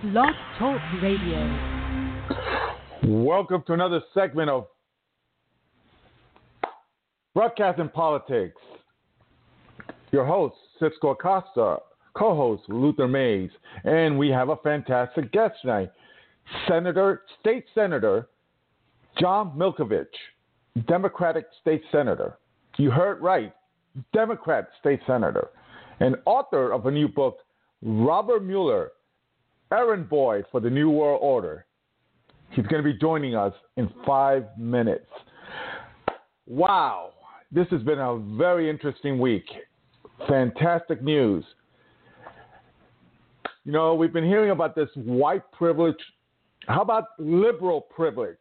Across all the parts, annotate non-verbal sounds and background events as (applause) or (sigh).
Blog Talk Radio. Welcome to another segment of Broadcasting Politics. Your host, Cisco Acosta, co host, Luther Mays, and we have a fantastic guest tonight Senator, State Senator John Milkovich, Democratic State Senator. You heard right, Democrat State Senator, and author of a new book, Robert Mueller errand boy for the New World Order. He's going to be joining us in five minutes. Wow, this has been a very interesting week. Fantastic news. You know, we've been hearing about this white privilege. How about liberal privilege?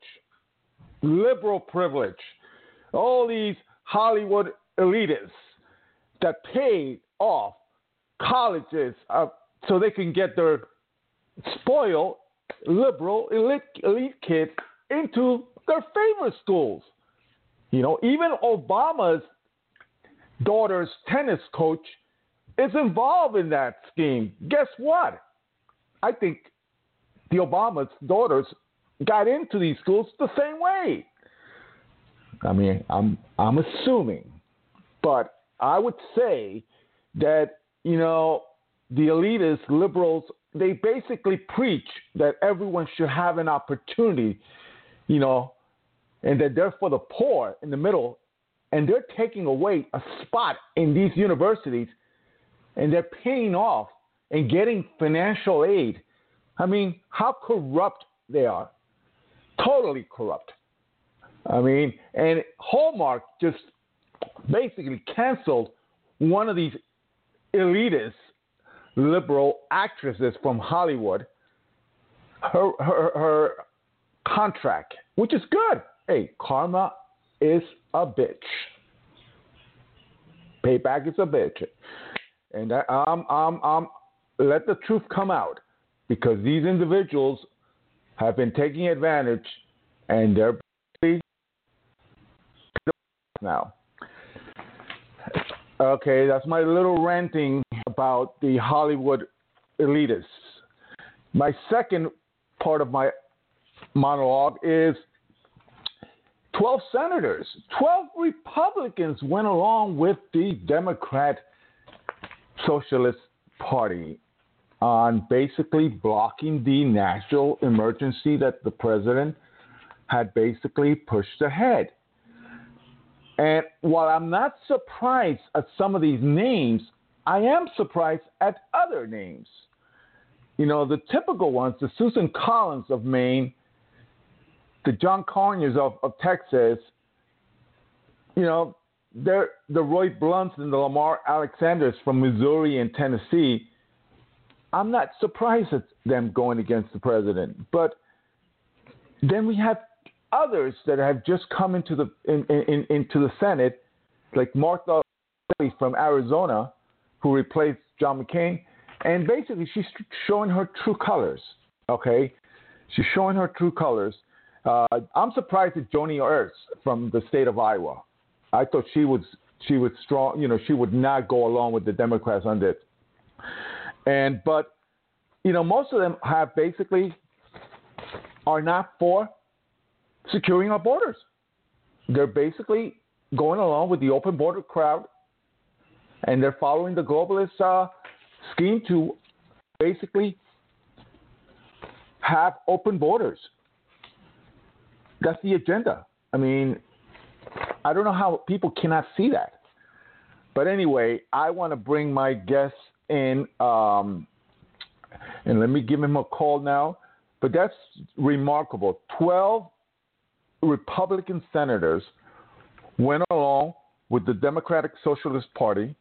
Liberal privilege. All these Hollywood elitists that paid off colleges uh, so they can get their spoil liberal elite, elite kids into their favorite schools. You know, even Obama's daughter's tennis coach is involved in that scheme. Guess what? I think the Obama's daughters got into these schools the same way. I mean, I'm I'm assuming, but I would say that you know the elitist liberals they basically preach that everyone should have an opportunity, you know, and that they're for the poor in the middle, and they're taking away a spot in these universities, and they're paying off and getting financial aid. I mean, how corrupt they are. Totally corrupt. I mean, and Hallmark just basically canceled one of these elitists liberal actresses from Hollywood her, her, her contract, which is good. Hey, karma is a bitch. Payback is a bitch. And I, I'm, I'm, I'm, let the truth come out because these individuals have been taking advantage and they're now. Okay, that's my little ranting about the Hollywood elitists. My second part of my monologue is 12 senators, 12 Republicans went along with the Democrat Socialist Party on basically blocking the national emergency that the president had basically pushed ahead. And while I'm not surprised at some of these names, I am surprised at other names. You know, the typical ones, the Susan Collins of Maine, the John Conyers of, of Texas, you know, they're the Roy Blunts and the Lamar Alexanders from Missouri and Tennessee. I'm not surprised at them going against the president. But then we have others that have just come into the in, in, into the Senate, like Martha from Arizona, who replaced John McCain, and basically she's showing her true colors. Okay, she's showing her true colors. Uh, I'm surprised at Joni Ernst from the state of Iowa. I thought she was she was strong. You know, she would not go along with the Democrats on this. And but you know, most of them have basically are not for securing our borders. They're basically going along with the open border crowd, and they're following the globalist uh, scheme to basically have open borders. That's the agenda. I mean, I don't know how people cannot see that. But anyway, I want to bring my guest in, um, and let me give him a call now. But that's remarkable. 12 Republican senators went along with the Democratic Socialist Party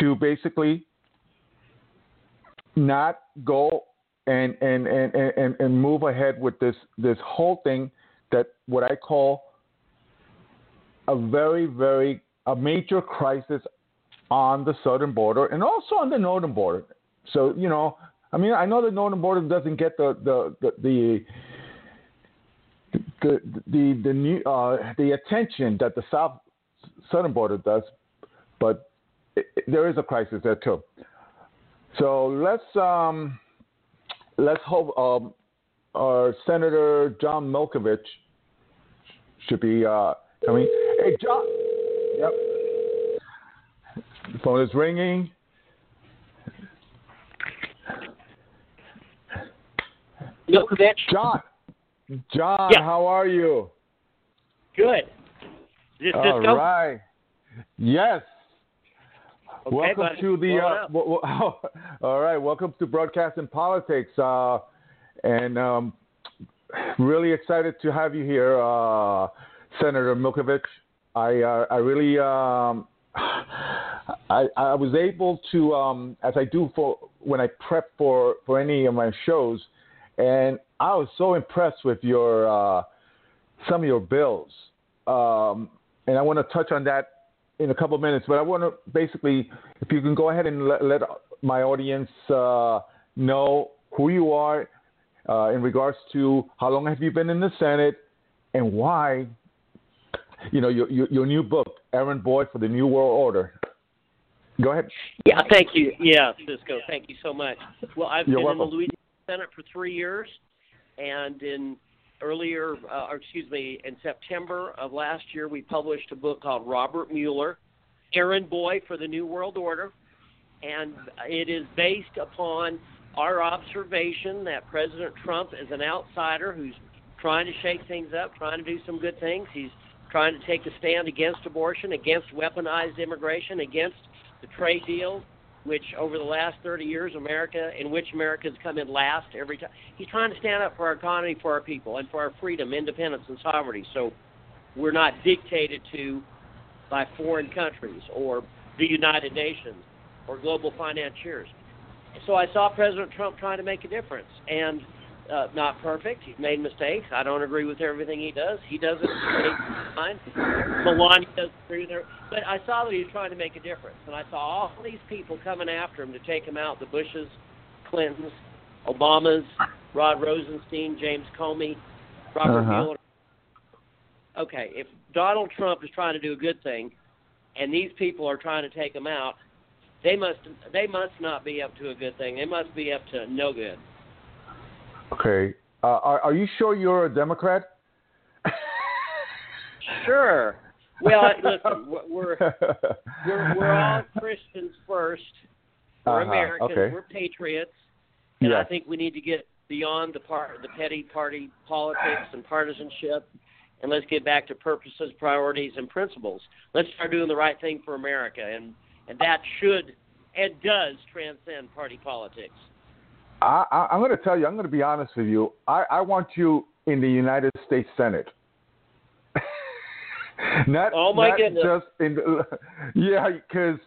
to basically not go and and, and, and, and move ahead with this this whole thing that what I call a very, very a major crisis on the southern border and also on the northern border. So, you know, I mean I know the northern border doesn't get the the, the, the the the the uh, the attention that the south southern border does, but it, there is a crisis there too. So let's um, let's hope um, our Senator John Milkovich should be uh, coming. Hey, John. Yep. The phone is ringing. Milkovich. John. John, Yeah. how are you? Good. Is this All Cisco? right. Yes. Okay, welcome buddy. to the. Uh, w- w- (laughs) all right. Welcome to Broadcasting Politics, uh, and um, really excited to have you here, uh, Senator Milkovich. I uh, I really um, (sighs) I I was able to um, as I do for when I prep for for any of my shows, and I was so impressed with your uh, some of your bills, um, and I want to touch on that in a couple of minutes. But I want to basically, if you can go ahead and let, let my audience uh, know who you are uh, in regards to how long have you been in the Senate and why, you know, your, your, your new book, Errand Boy for the New World Order. Go ahead. Yeah, thank you. Yeah, Cisco, thank you so much. Well, I've You're been in the. Louisiana Senate for three years, and in earlier, uh, or excuse me, in September of last year, we published a book called Robert Mueller, Errand Boy for the New World Order, and it is based upon our observation that President Trump is an outsider who's trying to shake things up, trying to do some good things. He's trying to take a stand against abortion, against weaponized immigration, against the trade deals, which over the last 30 years, America, in which America has come in last every time. He's trying to stand up for our economy, for our people, and for our freedom, independence, and sovereignty. So we're not dictated to by foreign countries or the United Nations or global financiers. So I saw President Trump trying to make a difference, and uh, not perfect. He's made mistakes. I don't agree with everything he does. He doesn't speak fine. Melania doesn't agree with her. But I saw that he was trying to make a difference, and I saw all these people coming after him to take him out: the Bushes, Clintons, Obamas, Rod Rosenstein, James Comey, Robert Uh-huh. Mueller. Okay, if Donald Trump is trying to do a good thing, and these people are trying to take him out, they must they must not be up to a good thing. They must be up to no good. Okay. Uh, are, are you sure you're a Democrat? Sure. Well, listen, (laughs) we're we're we're, all Christians first. We're Uh-huh, Americans. okay. We're patriots, and I think we need to get beyond the part the petty party politics and partisanship, and let's get back to purposes, priorities, and principles. Let's start doing the right thing for America, and and that should and does transcend party politics. I, I, I'm going to tell you. I'm going to be honest with you. I, I want you in the United States Senate. (laughs) not, Oh, my not goodness. just in the, (laughs) yeah, because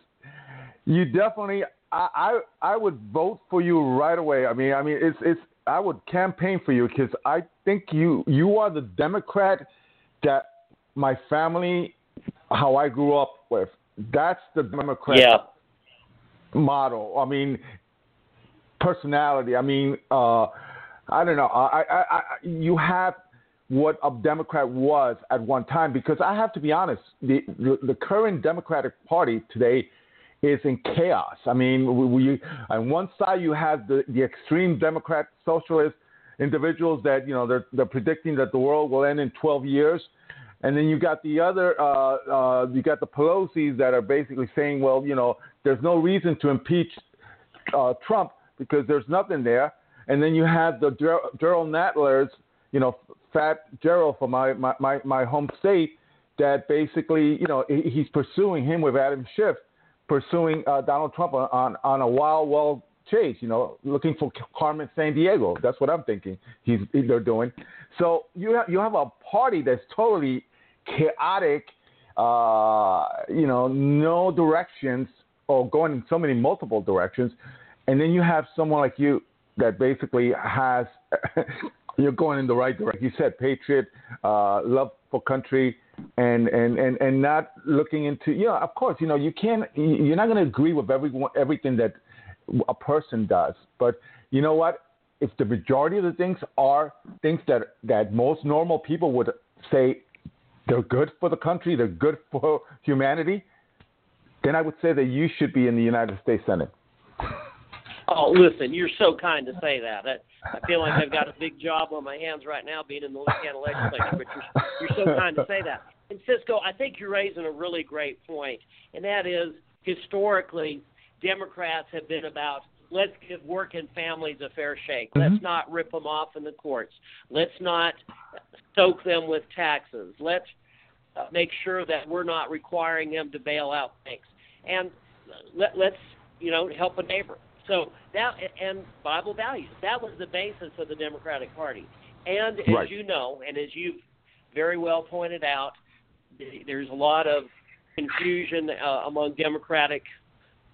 you definitely. I, I I would vote for you right away. I mean, I mean, it's it's. I would campaign for you because I think you you are the Democrat that my family, how I grew up with. That's the Democrat Yeah. model. I mean, personality. I mean, uh, I don't know. I, I, I, you have what a Democrat was at one time because I have to be honest. The the, current Democratic Party today is in chaos. I mean, we, we on one side you have the, the extreme Democrat socialist individuals that you know they're they're predicting that the world will end in 12 years. And then you got the other, uh, uh, you got the Pelosi's that are basically saying, well, you know, there's no reason to impeach uh, Trump because there's nothing there. And then you have the Ger- Gerald Nadler's, you know, Fat Gerald from my, my, my, my home state that basically, you know, he's pursuing him with Adam Schiff, pursuing uh, Donald Trump on, on, on a wild, wild chase, you know, looking for Carmen San Diego. That's what I'm thinking he's, they're doing. So you have, you have a party that's totally chaotic, uh, you know, no directions or going in so many multiple directions. And then you have someone like you that basically has, (laughs) you're going in the right direction. You said patriot, uh, love for country, and, and, and, and not looking into, know, of course, you know, you can't, you're not going to agree with everyone, everything that a person does. But you know what? If the majority of the things are things that, that most normal people would say they're good for the country, they're good for humanity, then I would say that you should be in the United States Senate. Oh, listen, you're so kind to say that. I, I feel like I've got a big job on my hands right now being in the Louisiana legislature, but you're, you're so kind to say that. And Cisco, I think you're raising a really great point, and that is historically, Democrats have been about let's give working families a fair shake. Mm-hmm. Let's not rip them off in the courts. Let's not soak them with taxes. Let's uh, make sure that we're not requiring them to bail out banks. And let, let's, you know, help a neighbor. So that and Bible values. That was the basis of the Democratic Party. And as Right. you know, and as you've very well pointed out, there's a lot of confusion uh, among Democratic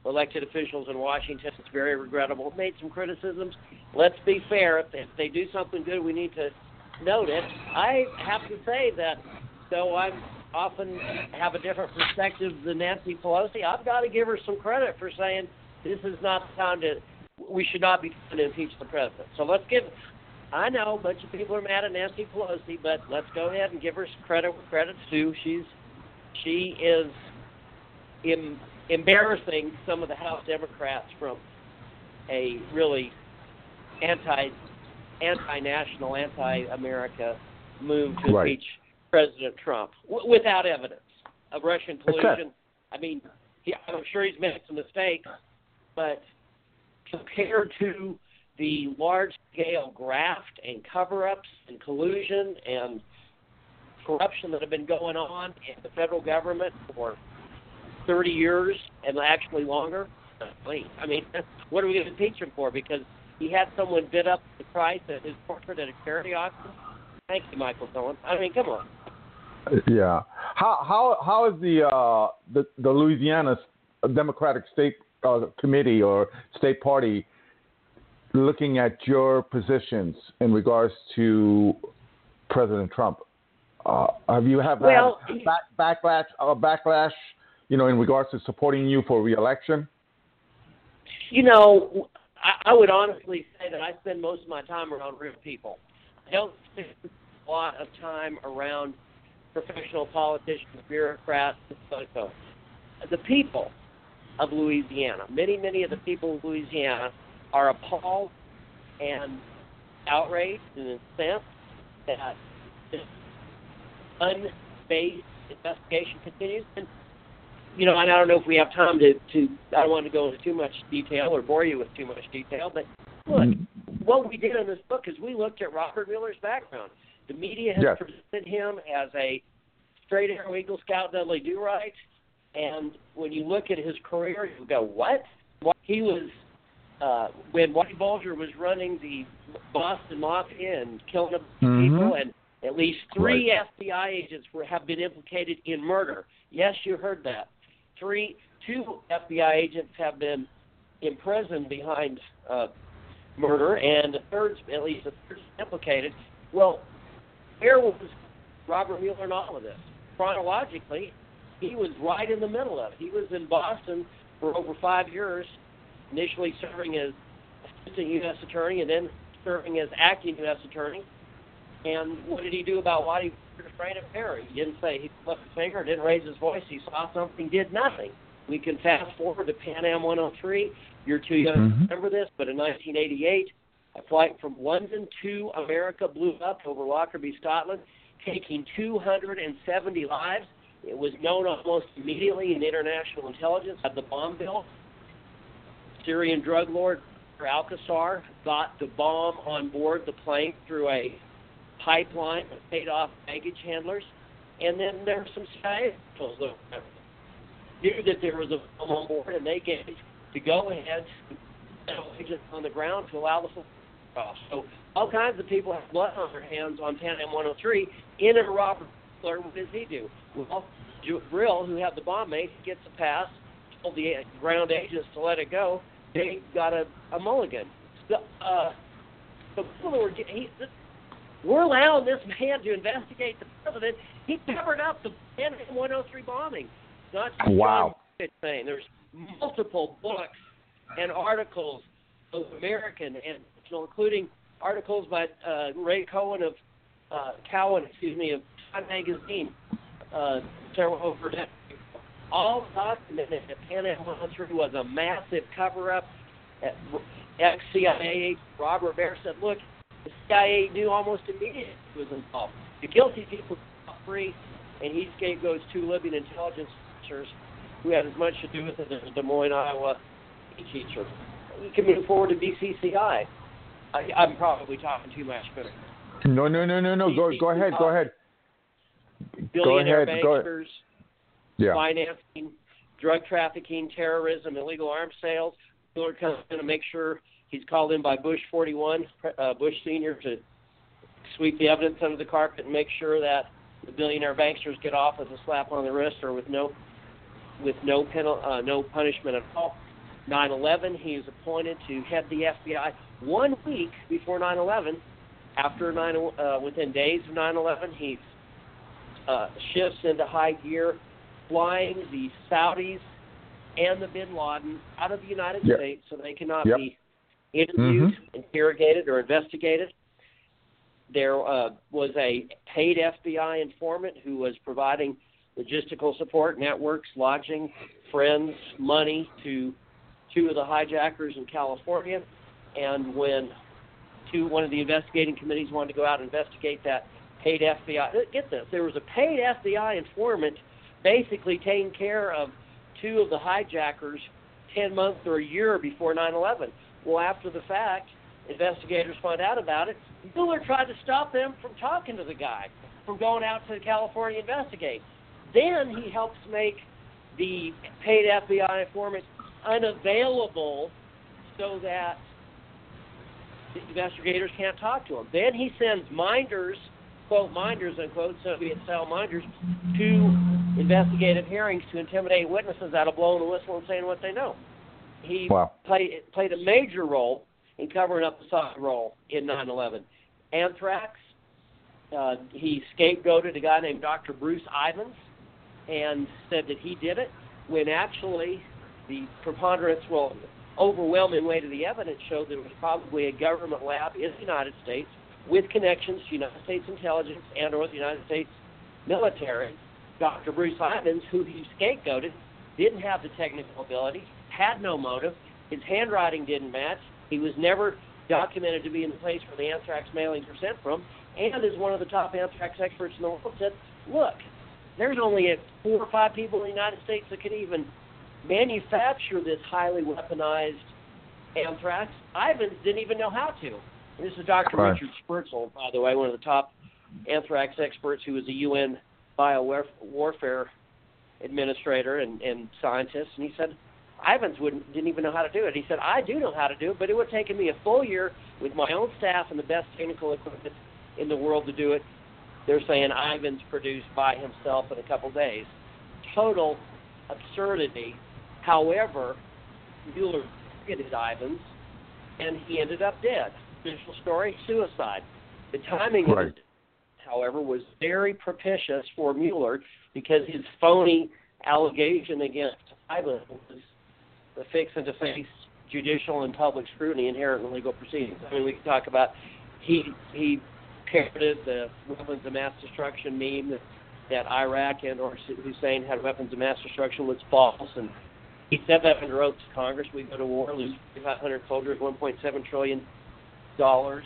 elected officials in Washington. It's very regrettable. Made some criticisms. Let's be fair. If they, if they do something good, we need to note it. I have to say that though I'm often have a different perspective than Nancy Pelosi, I've got to give her some credit for saying this is not the time to. We should not be trying to impeach the president. So let's give. I know a bunch of people are mad at Nancy Pelosi, but let's go ahead and give her credit where credit's due. She's she is em, embarrassing some of the House Democrats from a really anti anti national, anti America move to Right. impeach President Trump w- without evidence of Russian collusion. I mean, he, I'm sure he's made some mistakes, but compared to the large scale graft and cover ups and collusion and corruption that have been going on in the federal government for 30 years and actually longer. Wait, I mean, (laughs) what are we going to impeach him for? Because he had someone bid up the price of his portrait at a charity auction. Thank you, Michael Cohen. I mean, come on. Yeah. How how how is the uh, the the Louisiana Democratic State uh, Committee or State Party looking at your positions in regards to President Trump? Uh, have you have Well, had back, backlash uh, backlash, you know, in regards to supporting you for reelection? You know, I, I would honestly say that I spend most of my time around real people. I don't spend a lot of time around professional politicians, bureaucrats, and so forth. The people of Louisiana, many, many of the people of Louisiana are appalled and outraged and incensed that this unbased investigation continues. And you know, and I don't know if we have time to, to I don't want to go into too much detail or bore you with too much detail, but look, mm-hmm. what we did in this book is we looked at Robert Mueller's background. The media has Yes. presented him as a straight arrow Eagle Scout Dudley Do Right, and when you look at his career, you go, what? What- He was uh, when Whitey Bulger was running the Boston Mafia and killing a bunch of Mhm. people, and at least three FBI agents were, have been implicated in murder. Yes, you heard that. Three, two FBI agents have been imprisoned behind uh, murder, and a third, at least a third, implicated. Well, where was Robert Mueller in all of this? Chronologically, he was right in the middle of it. He was in Boston for over five years, initially serving as assistant U.S. attorney and then serving as acting U.S. attorney. And what did he do about why he was afraid of terror? He didn't say he left a finger, didn't raise his voice. He saw something, did nothing. We can fast forward to Pan Am 103. You're too young Mhm. to remember this, but in 1988, a flight from London to America blew up over Lockerbie, Scotland, taking 270 lives. It was known almost immediately in international intelligence that the bomb built. Syrian drug lord al-Kassar got the bomb on board the plane through a pipeline that paid off baggage handlers. And then there were some CIA officials that knew that there was a bomb on board, and they gave to go ahead agents on the ground to allow the cross. So all kinds of people have blood on their hands on Pan Am 103. In Robert Mueller, what does he do? Well, Jibril, who had the bomb made, gets a pass, told the ground agents to let it go. They got a, a mulligan. So, uh, the people who were he, we're allowing this man to investigate the president. He covered up the Pan 103 bombing. Not just Wow. Saying there's multiple books and articles, both American and including articles by uh, Ray Cohen of uh, Cowan, excuse me, of Time Magazine, uh, several over. All documented that Pan Am 103 was a massive cover-up. That ex-CIA Robert Baer said, "Look, the CIA knew almost immediately he was involved. The guilty people got free, and he scapegoats two Libyan intelligence officers who had as much to do with it as a Des Moines, Iowa teacher. He can move forward to BCCI. I, I'm probably talking too much, but No, no, no, no, no. Go, go ahead. Go ahead. Billionaire ahead. Bankers, Yeah. financing, drug trafficking, terrorism, illegal arms sales. Mueller comes in to make sure he's called in by Bush 41, uh, Bush Senior, to sweep the evidence under the carpet and make sure that the billionaire banksters get off with a slap on the wrist or with no with no penal, uh, no punishment at all. 9/11, he was appointed to head the FBI one week before 9/11. After 9, uh, within days of 9/11, he uh, shifts into high gear, flying the Saudis and the Bin Laden out of the United Yep. States so they cannot Yep. be interviewed, Mhm. interrogated, or investigated. There uh, was a paid FBI informant who was providing logistical support, networks, lodging, friends, money to two of the hijackers in California. And when two, one of the investigating committees wanted to go out and investigate that paid FBI, get this, there was a paid FBI informant basically taking care of two of the hijackers 10 months or a year before 9 11. Well, after the fact, investigators find out about it. Mueller tried to stop them from talking to the guy, from going out to California to investigate. Then he helps make the paid FBI informant unavailable so that the investigators can't talk to him. Then he sends minders, quote, minders, unquote, Soviet style minders, to investigative hearings to intimidate witnesses out of blowing the whistle and saying what they know. He Wow. played played a major role in covering up the Saudi role in 9/11. Anthrax. Uh, he scapegoated a guy named Dr. Bruce Ivins and said that he did it when actually the preponderance, well, overwhelming weight of the evidence showed that it was probably a government lab in the United States with connections to United States intelligence and or the United States military. Dr. Bruce Ivins, who he scapegoated, didn't have the technical ability, had no motive, his handwriting didn't match, he was never documented to be in the place where the anthrax mailings were sent from, and as one of the top anthrax experts in the world said, look, there's only four or five people in the United States that could even manufacture this highly weaponized anthrax. Ivins didn't even know how to. This is Dr. Right. Richard Spertzel, by the way, one of the top anthrax experts who was a UN biowarfare administrator and, and scientist. And he said, Ivins wouldn't, didn't even know how to do it. He said, I do know how to do it, but it would have taken me a full year with my own staff and the best technical equipment in the world to do it. They're saying Ivins produced by himself in a couple days. Total absurdity. However, Mueller targeted Ivins, and he ended up dead. Official story: suicide. The timing Right. however, was very propitious for Mueller because his phony allegation against Ivins was fixing to face judicial and public scrutiny inherent in legal proceedings. I mean, we can talk about he he parroted the weapons of mass destruction meme that, that Iraq and or Hussein had weapons of mass destruction was false, and he said that under oath to Congress. We go to war, lose 500 soldiers, 1.7 trillion dollars,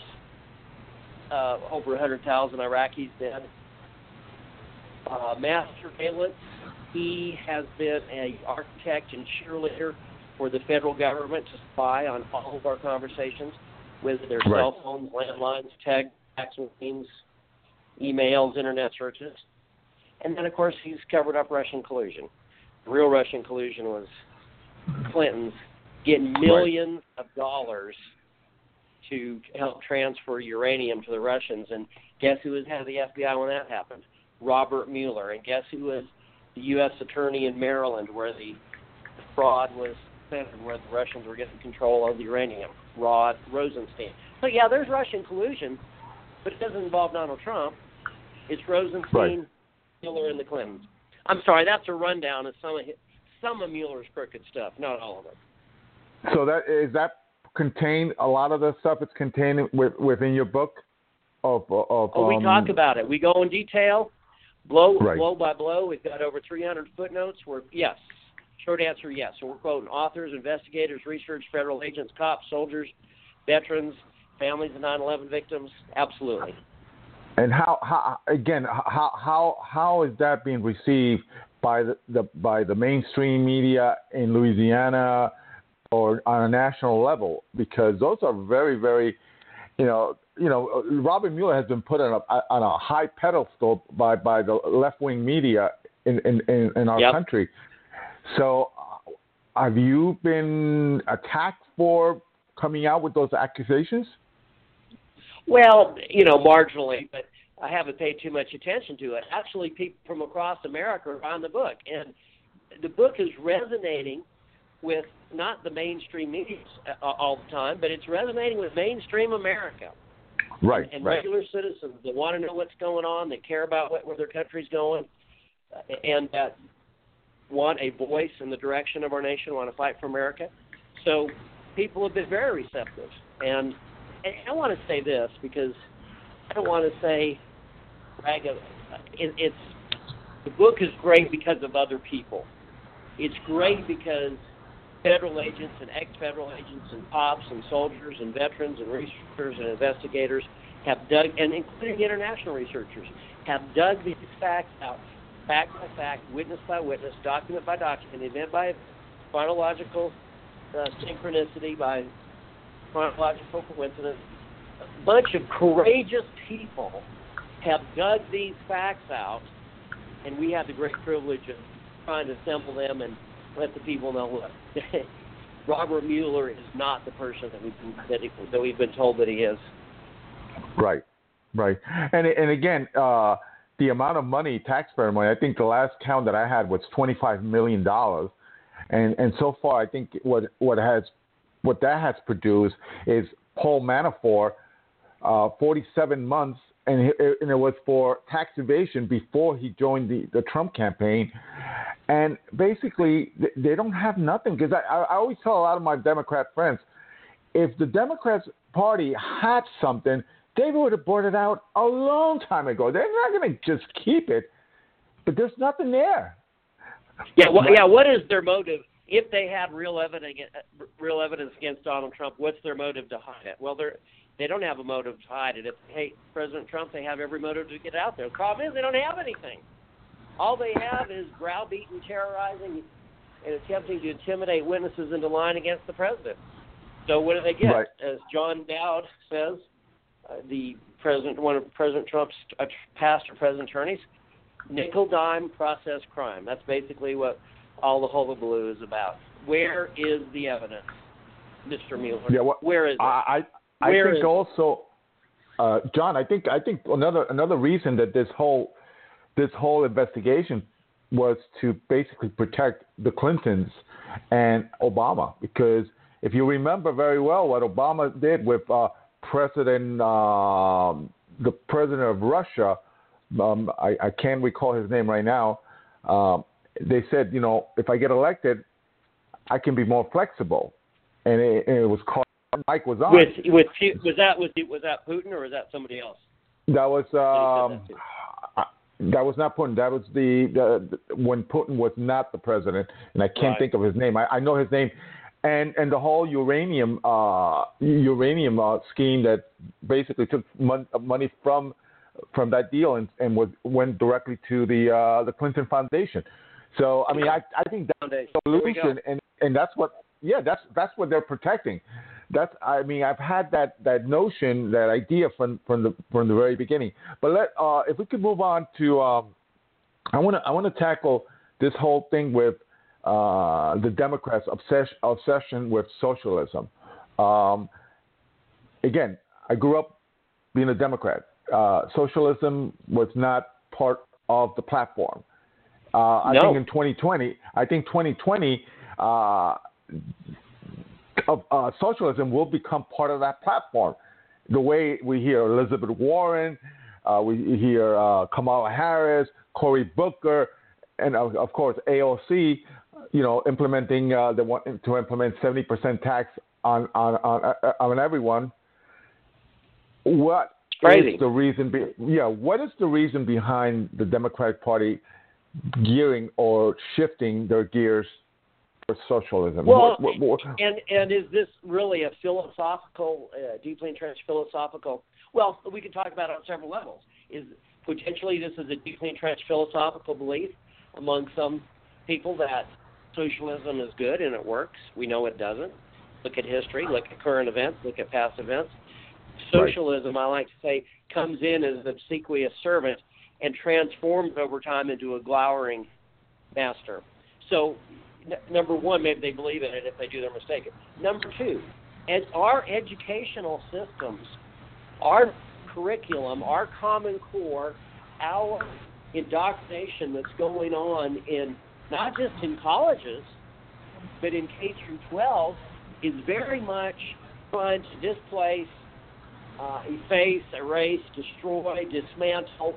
uh, over 100,000 Iraqis dead. Uh, mass surveillance. He has been a architect and cheerleader for the federal government to spy on all of our conversations, whether they're Right. cell phones, landlines, tag, fax machines, emails, internet searches. And then, of course, he's covered up Russian collusion. The real Russian collusion was Clinton's getting millions of dollars to help transfer uranium to the Russians. And guess who was head of the FBI when that happened? Robert Mueller. And guess who was the U.S. attorney in Maryland where the fraud was centered, where the Russians were getting control of the uranium? Rod Rosenstein. So, yeah, there's Russian collusion, but it doesn't involve Donald Trump. It's Rosenstein, Right. Mueller, and the Clintons. I'm sorry, that's a rundown of some of his, some of Mueller's crooked stuff, not all of it. So that is that contained a lot of the stuff it's contained with, within your book of of Oh, we um, talk about it. We go in detail, blow Right. blow by blow. We've got over 300 footnotes. Where yes, Short answer, yes. So we're quoting authors, investigators, research, federal agents, cops, soldiers, veterans, families of 9/11 victims. Absolutely. And how, how again, how how how is that being received by the, the by the mainstream media in Louisiana or on a national level? Because those are very very, you know, you know, Robert Mueller has been put on a on a high pedestal by by the left wing media in in in, in our Yep. country. So, uh, have you been attacked for coming out with those accusations? Well, you know, marginally, but I haven't paid too much attention to it. Actually, people from across America are on the book, and the book is resonating with not the mainstream media uh, all the time, but it's resonating with mainstream America Right, and right. regular citizens that want to know what's going on, that care about what, where their country's going, uh, and that want a voice in the direction of our nation, want to fight for America. So people have been very receptive. And, and I want to say this because I don't want to say brag of it, it's the book is great because of other people. It's great because federal agents and ex-federal agents and cops and soldiers and veterans and researchers and investigators have dug, and including international researchers, have dug these facts out, fact by fact, witness by witness, document by document, event by chronological uh, synchronicity, by chronological coincidence. A bunch of courageous people have dug these facts out, and we have the great privilege of trying to assemble them and let the people know look, (laughs) Robert Mueller is not the person that we've been, that, we've been told that he is. Right, right. And and again, uh, the amount of money, taxpayer money. I think the last count that I had was twenty five million dollars, and and so far, I think what what has what that has produced is Paul Manafort, uh, forty seven months. And it, and it was for tax evasion before he joined the, the Trump campaign, and basically they don't have nothing because I, I always tell a lot of my Democrat friends, if the Democrats Party had something, they would have brought it out a long time ago. They're not going to just keep it, but there's nothing there. Yeah, well, yeah. What is their motive? If they have real evidence, uh, real evidence against Donald Trump, what's their motive to hide it? Well, they're they don't have a motive to hide it. If they hate President Trump, they have every motive to get it out there. The problem is they don't have anything. All they have is browbeating, terrorizing, and attempting to intimidate witnesses into lying against the president. So what do they get? Right. As John Dowd says, uh, the president, one of President Trump's uh, past or present attorneys, nickel dime process crime. That's basically what all the hullabaloo is about. Where is the evidence, Mr. Mueller? Yeah, what- Where is it? I I, I Where think is- also, uh, John. I think I think another another reason that this whole this whole investigation was to basically protect the Clintons and Obama because if you remember very well what Obama did with uh, President um, the president of Russia, um, I, I can't recall his name right now. Um, they said, you know, if I get elected, I can be more flexible, and it, and it was called. Mike was on. with with was that was was that Putin or was that somebody else? That was um, Somebody that was not Putin. That was the, the, the when Putin was not the president, and I can't Right. think of his name. I, I know his name, and and the whole uranium uh, uranium uh, scheme that basically took mon- money from from that deal and, and was went directly to the uh, the Clinton Foundation. So I mean, I I think that's the There we go. solution, and and that's what yeah that's that's what they're protecting. That's I mean I've had that that notion that idea from from the from the very beginning. But let uh, if we could move on to um, I want to I want to tackle this whole thing with uh, the Democrats' obsession obsession with socialism. Um, again, I grew up being a Democrat. Uh, socialism was not part of the platform. Uh, I No. think in 2020, I think 2020, uh, of uh, socialism will become part of that platform. The way we hear Elizabeth Warren, uh, we hear uh, Kamala Harris, Cory Booker, and of, of course AOC, you know, implementing uh, they want to implement 70% tax on on on, uh, on everyone. What is Crazy. the reason? Be, yeah, what is the reason behind the Democratic Party gearing or shifting their gears socialism? Well, What- what- what- and and is this really a philosophical, uh, deeply entrenched philosophical? Well, we can talk about it on several levels. Is potentially this is a deeply entrenched philosophical belief among some people that socialism is good and it works. We know it doesn't. Look at history. Look at current events. Look at past events. Right. Socialism, I like to say, comes in as an obsequious servant and transforms over time into a glowering master. So, number one, maybe they believe in it. If they do, they're mistaken. Number two, and our educational systems, our curriculum, our Common Core, our indoctrination that's going on in not just in colleges, but in K through 12, is very much trying to displace, uh, efface, erase, destroy, dismantle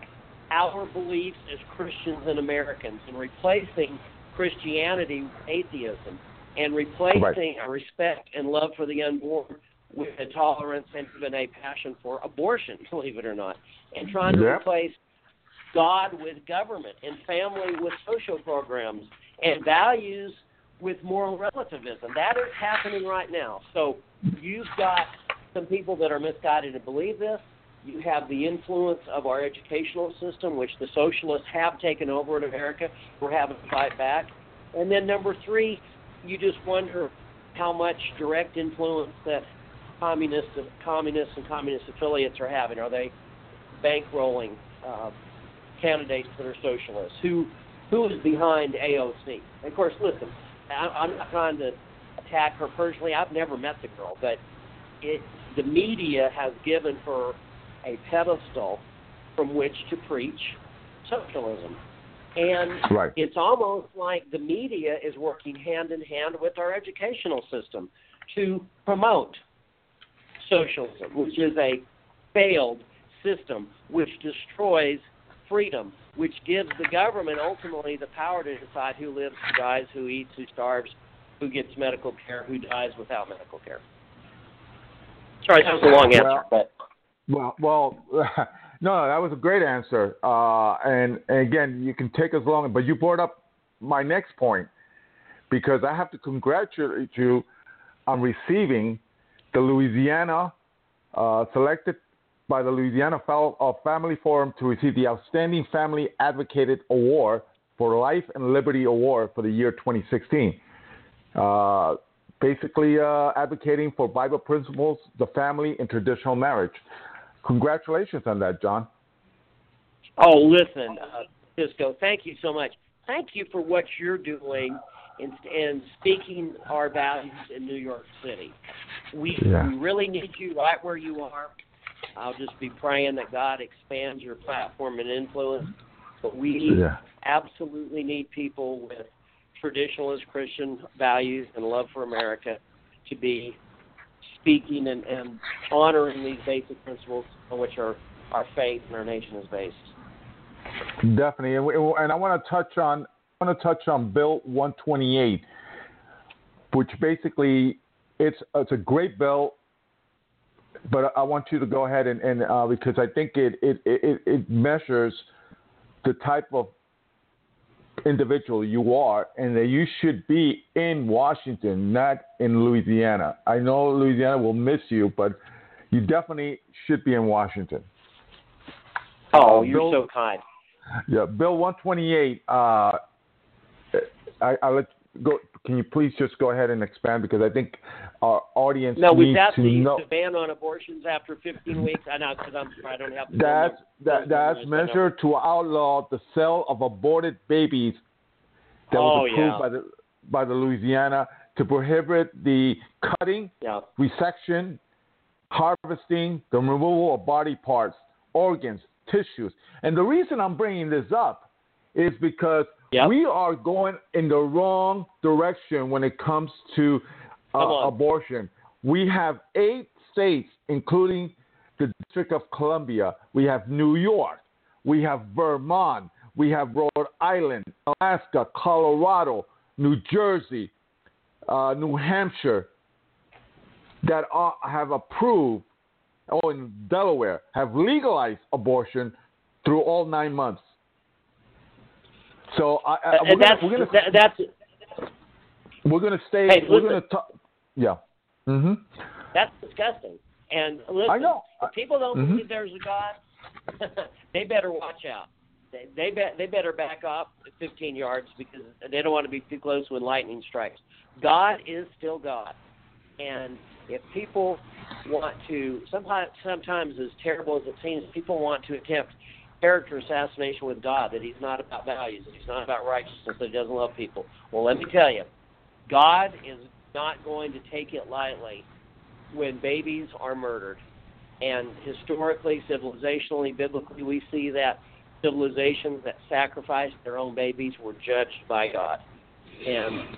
our beliefs as Christians and Americans, and replacing Christianity with atheism, and replacing a respect and love for the unborn with a tolerance and even a passion for abortion, (laughs) believe it or not, and trying to replace God with government and family with social programs and values with moral relativism. That is happening right now. So you've got some people that are misguided to believe this. You have the influence of our educational system, which the socialists have taken over in America. We're having to fight back. And then number three, you just wonder how much direct influence that communists, communists and communist affiliates are having. Are they bankrolling uh, candidates that are socialists? Who who is behind AOC? Of course, listen, I, I'm not trying to attack her personally. I've never met the girl, but it the media has given her a pedestal from which to preach socialism. And Right. it's almost like the media is working hand in hand with our educational system to promote socialism, which is a failed system which destroys freedom, which gives the government ultimately the power to decide who lives, who dies, who eats, who starves, who gets medical care, who dies without medical care. Sorry, that was a long answer, Well- but Well, well, (laughs) no, that was a great answer. Uh, and, and again, you can take as long, but you brought up my next point because I have to congratulate you on receiving the Louisiana uh, selected by the Louisiana uh, Family Forum to receive the Outstanding Family Advocated Award for Life and Liberty Award for the year 2016. Uh, basically, uh, advocating for Bible principles, the family, and traditional marriage. Congratulations on that, John. Oh, listen, uh, Cisco, thank you so much. Thank you for what you're doing in, in speaking our values in New York City. We, Yeah. we really need you right where you are. I'll just be praying that God expands your platform and influence. But we Yeah. absolutely need people with traditionalist Christian values and love for America to be speaking and, and honoring these basic principles on which our, our faith and our nation is based. Definitely, and, we- and I want to touch on I want to touch on Bill 128, which basically it's it's a great bill, but I want you to go ahead and, and uh, because I think it it, it it measures the type of individual you are, and that you should be in Washington, not in Louisiana. I know Louisiana will miss you, but you definitely should be in Washington. Oh, Uh, you're Bill- so kind. Yeah, Bill 128. Uh, I, I let go. Can you please just go ahead and expand because I think our audience No, needs that to the, know. the ban on abortions after 15 (laughs) weeks? I know because I'm I don't have That's that, that's Those numbers, I know. measured to outlaw the sale of aborted babies that Oh, was approved yeah. by the by the Louisiana to prohibit the cutting, Yeah. resection, harvesting, the removal of body parts, organs, tissues. And the reason I'm bringing this up is because Yep. we are going in the wrong direction when it comes to uh, abortion. We have eight states, including the District of Columbia. We have New York. We have Vermont. We have Rhode Island, Alaska, Colorado, New Jersey, uh, New Hampshire that are, have approved, or in Delaware, have legalized abortion through all nine months. So I, I, we're and that's gonna, we're gonna, that, that's we're going to stay. Hey, we're listen. to talk. Yeah. Mhm. That's disgusting. And listen, I know. if people don't Mhm. believe there's a God, (laughs) they better watch out. They they, be, they better back off 15 yards because they don't want to be too close when lightning strikes. God is still God, and if people want to, sometimes sometimes as terrible as it seems, people want to attempt character assassination with God. That He's not about values, that He's not about righteousness, that He doesn't love people. Well, let me tell you, God is not going to take it lightly when babies are murdered. And historically, civilizationally, biblically, we see that civilizations that sacrificed their own babies were judged by God. And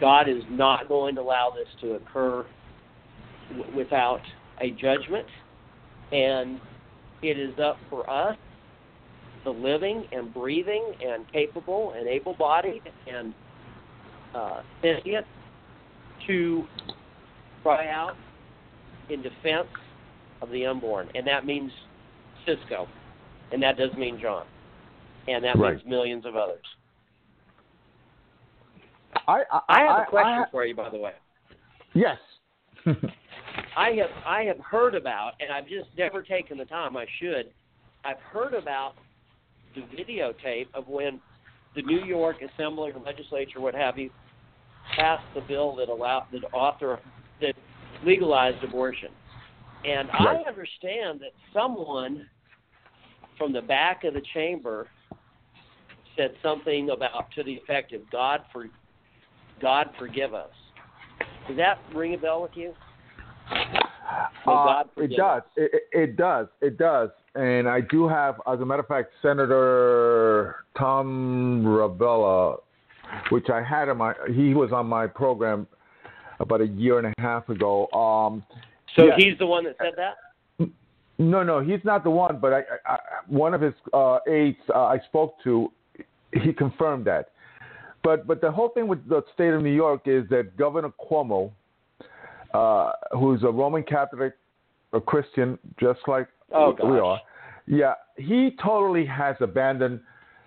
God is not going to allow this to occur w- without a judgment. And it is up for us, the living and breathing and capable and able bodied and uh, sentient, to cry out in defense of the unborn, and that means Cisco, and that does mean John, and that Right. means millions of others. I I, I have I- a question I- for you, by the way. yes. (laughs) I have I have heard about, and I've just never taken the time. I should. I've heard about the videotape of when the New York Assembly or Legislature, what have you, passed the bill that allowed that author that legalized abortion. And Right. I understand that someone from the back of the chamber said something about to the effect of God for God forgive us. Does that ring a bell with you? Uh, it does. It, it, it does. It does. And I do have, as a matter of fact, Senator Tom Ravella, which I had on my, he was on my program about a year and a half ago. Um, So he's the one that said that. no, no, he's not the one, but I, I, I one of his uh, aides uh, I spoke to, he confirmed that. But but the whole thing with the state of New York is that Governor Cuomo, uh, who's a Roman Catholic, a Christian, just like Oh, we gosh. are, yeah, he totally has abandoned.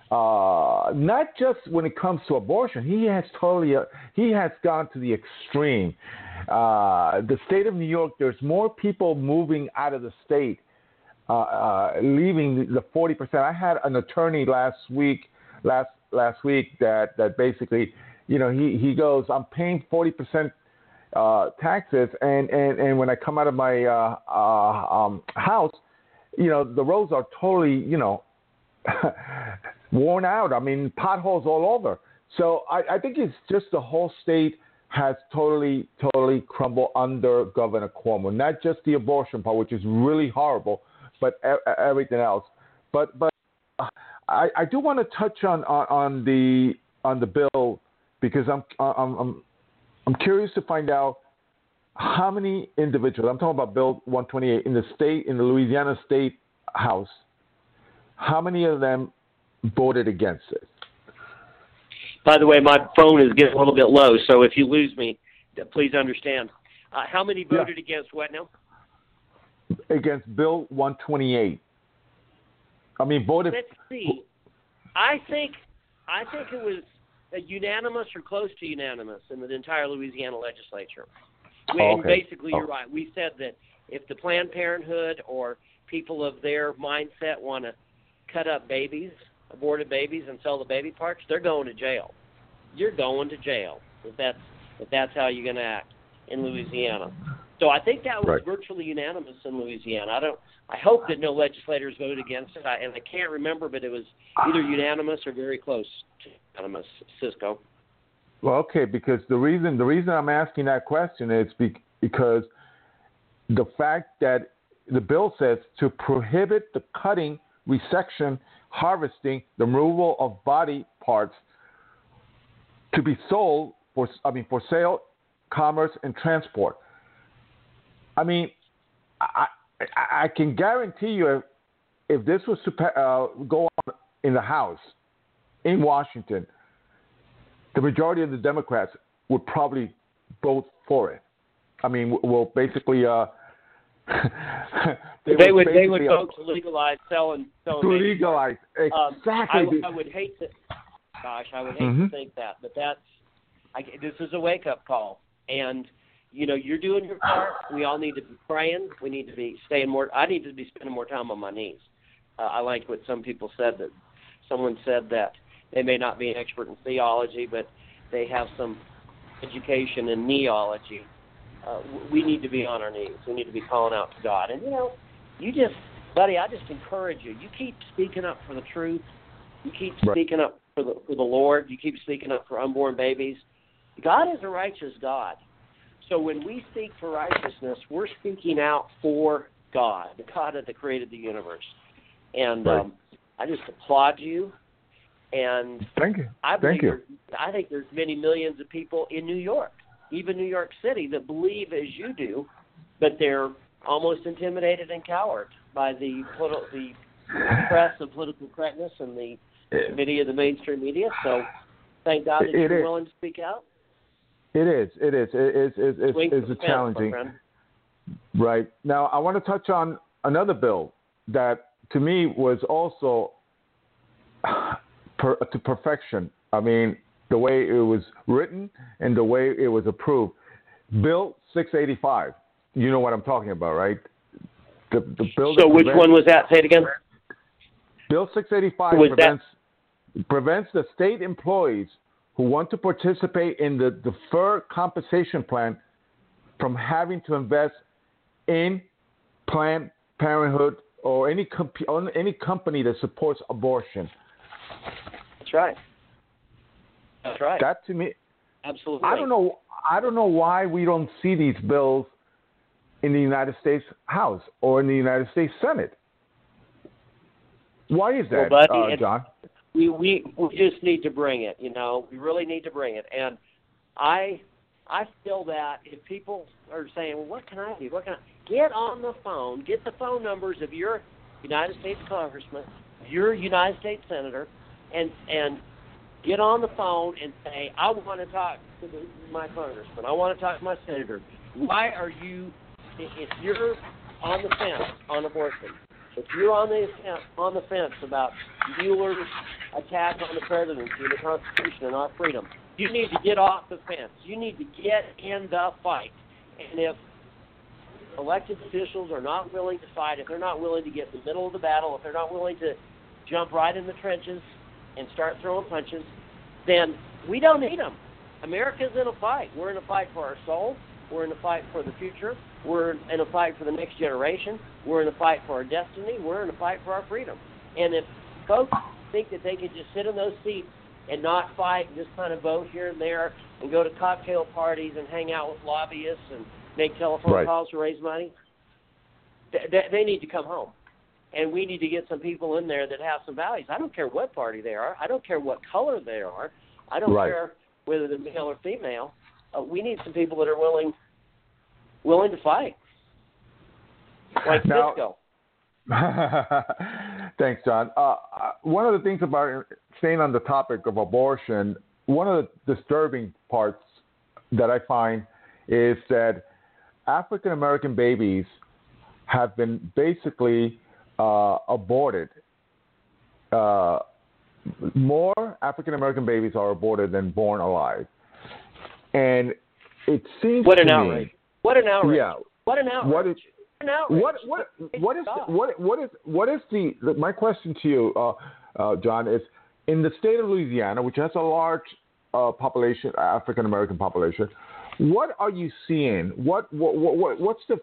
Uh, not just when it comes to abortion, he has totally uh, he has gone to the extreme. Uh, the state of New York, there's more people moving out of the state uh, uh, leaving the forty percent. I had an attorney last week, last last week that that basically, you know, he he goes, I'm paying forty percent uh, taxes, and and and when I come out of my uh, uh, um, house, you know, the roads are totally, you know, (laughs) worn out. I mean, potholes all over. So I, I think it's just the whole state has totally, totally crumbled under Governor Cuomo. Not just the abortion part, which is really horrible, but e- everything else. But but I, I do want to touch on, on, on the on the bill because I'm I'm I'm I'm curious to find out how many individuals. I'm talking about Bill 128 in the state in the Louisiana State House. How many of them voted against it? By the way, my phone is getting a little bit low, so if you lose me, please understand. Uh, how many Yeah. voted against what now? Against Bill 128. I mean, voted. Let's see. I think I think it was unanimous or close to unanimous in the entire Louisiana legislature. We, Oh, and okay. basically, you're Oh. right. We said that if the Planned Parenthood or people of their mindset want to cut up babies, aborted babies, and sell the baby parts, they're going to jail. You're going to jail if that's if that's how you're going to act in Louisiana. So I think that was Right. virtually unanimous in Louisiana. I don't. I hope that no legislators voted against it, I, and I can't remember, but it was either unanimous or very close to unanimous. Cisco. Well, okay, because the reason the reason I'm asking that question is because the fact that the bill says to prohibit the cutting, resection, harvesting, the removal of body parts to be sold for I mean for sale, commerce, and transport. I mean, I I, I can guarantee you if, if this was to uh, go on in the House in Washington, the majority of the Democrats would probably vote for it. I mean, well, basically, uh, (laughs) They, would. They would basically, vote to legalize selling selling. to legalize Um, exactly. I, I would hate to. Gosh, I would hate Mhm. to think that, but that's I, this is a wake up call, and you know you're doing your part. We all need to be praying. We need to be staying more. I need to be spending more time on my knees. Uh, I liked what some people said that someone said that they may not be an expert in theology, but they have some education in neology. Uh, we need to be on our knees. We need to be calling out to God. And you know, you just, buddy, I just encourage you. You keep speaking up for the truth. You keep Right. speaking up for the for the Lord. You keep speaking up for unborn babies. God is a righteous God. So when we speak for righteousness, we're speaking out for God, the God that created the universe. And Right. um, I just applaud you. And Thank you. I believe Thank you. I think there's many millions of people in New York, even New York City, that believe as you do, but they're almost intimidated and cowed by the politi- the press of political correctness and the media, the mainstream media. So, thank God that you're is. willing to speak out. It is. It is. It is. It is. It's for a the fence, my challenging. Right. Now, I want to touch on another bill that to me was also per, to perfection. I mean, the way it was written and the way it was approved. Bill 685. You know what I'm talking about, right? The, the bill So, which prevents- one was that? Say it again. Bill 685 Was that- prevents, prevents the state employees who want to participate in the deferred compensation plan from having to invest in Planned Parenthood or any comp- on any company that supports abortion. That's right. That's right. That to me, Absolutely. I don't know. I don't know why we don't see these bills in the United States House or in the United States Senate. Why is that, Well, buddy, uh, John? we we we just need to bring it. You know, we really need to bring it. And I I feel that if people are saying, well, what can I do? What can I get on the phone? Get the phone numbers of your United States congressman, your United States senator, and and get on the phone and say, I want to talk to the, my congressman. I want to talk to my senator. Why are you? If you're on the fence on abortion, if you're on the on the fence about Mueller's attack on the presidency, the Constitution, and our freedom, you need to get off the fence. You need to get in the fight. And if elected officials are not willing to fight, if they're not willing to get in the middle of the battle, if they're not willing to jump right in the trenches and start throwing punches, then we don't need them. America's in a fight. We're in a fight for our soul. We're in a fight for the future. We're in a fight for the next generation. We're in a fight for our destiny. We're in a fight for our freedom. And if folks think that they can just sit in those seats and not fight and just kind of vote here and there and go to cocktail parties and hang out with lobbyists and make telephone Right. calls to raise money, th- th- they need to come home. And we need to get some people in there that have some values. I don't care what party they are. I don't care what color they are. I don't Right. care whether they're male or female. Uh, we need some people that are willing willing to fight, like Now- Cisco. (laughs) Thanks, John. Uh, uh, one of the things about staying on the topic of abortion, one of the disturbing parts that I find is that African American babies have been basically uh, aborted. Uh, more African American babies are aborted than born alive, and it seems What an outrage! me, What an outrage! yeah, What an outrage! what is What what what is what what is what is the my question to you, uh, uh, John, is in the state of Louisiana, which has a large uh, population, African American population, what are you seeing? What, what what what's the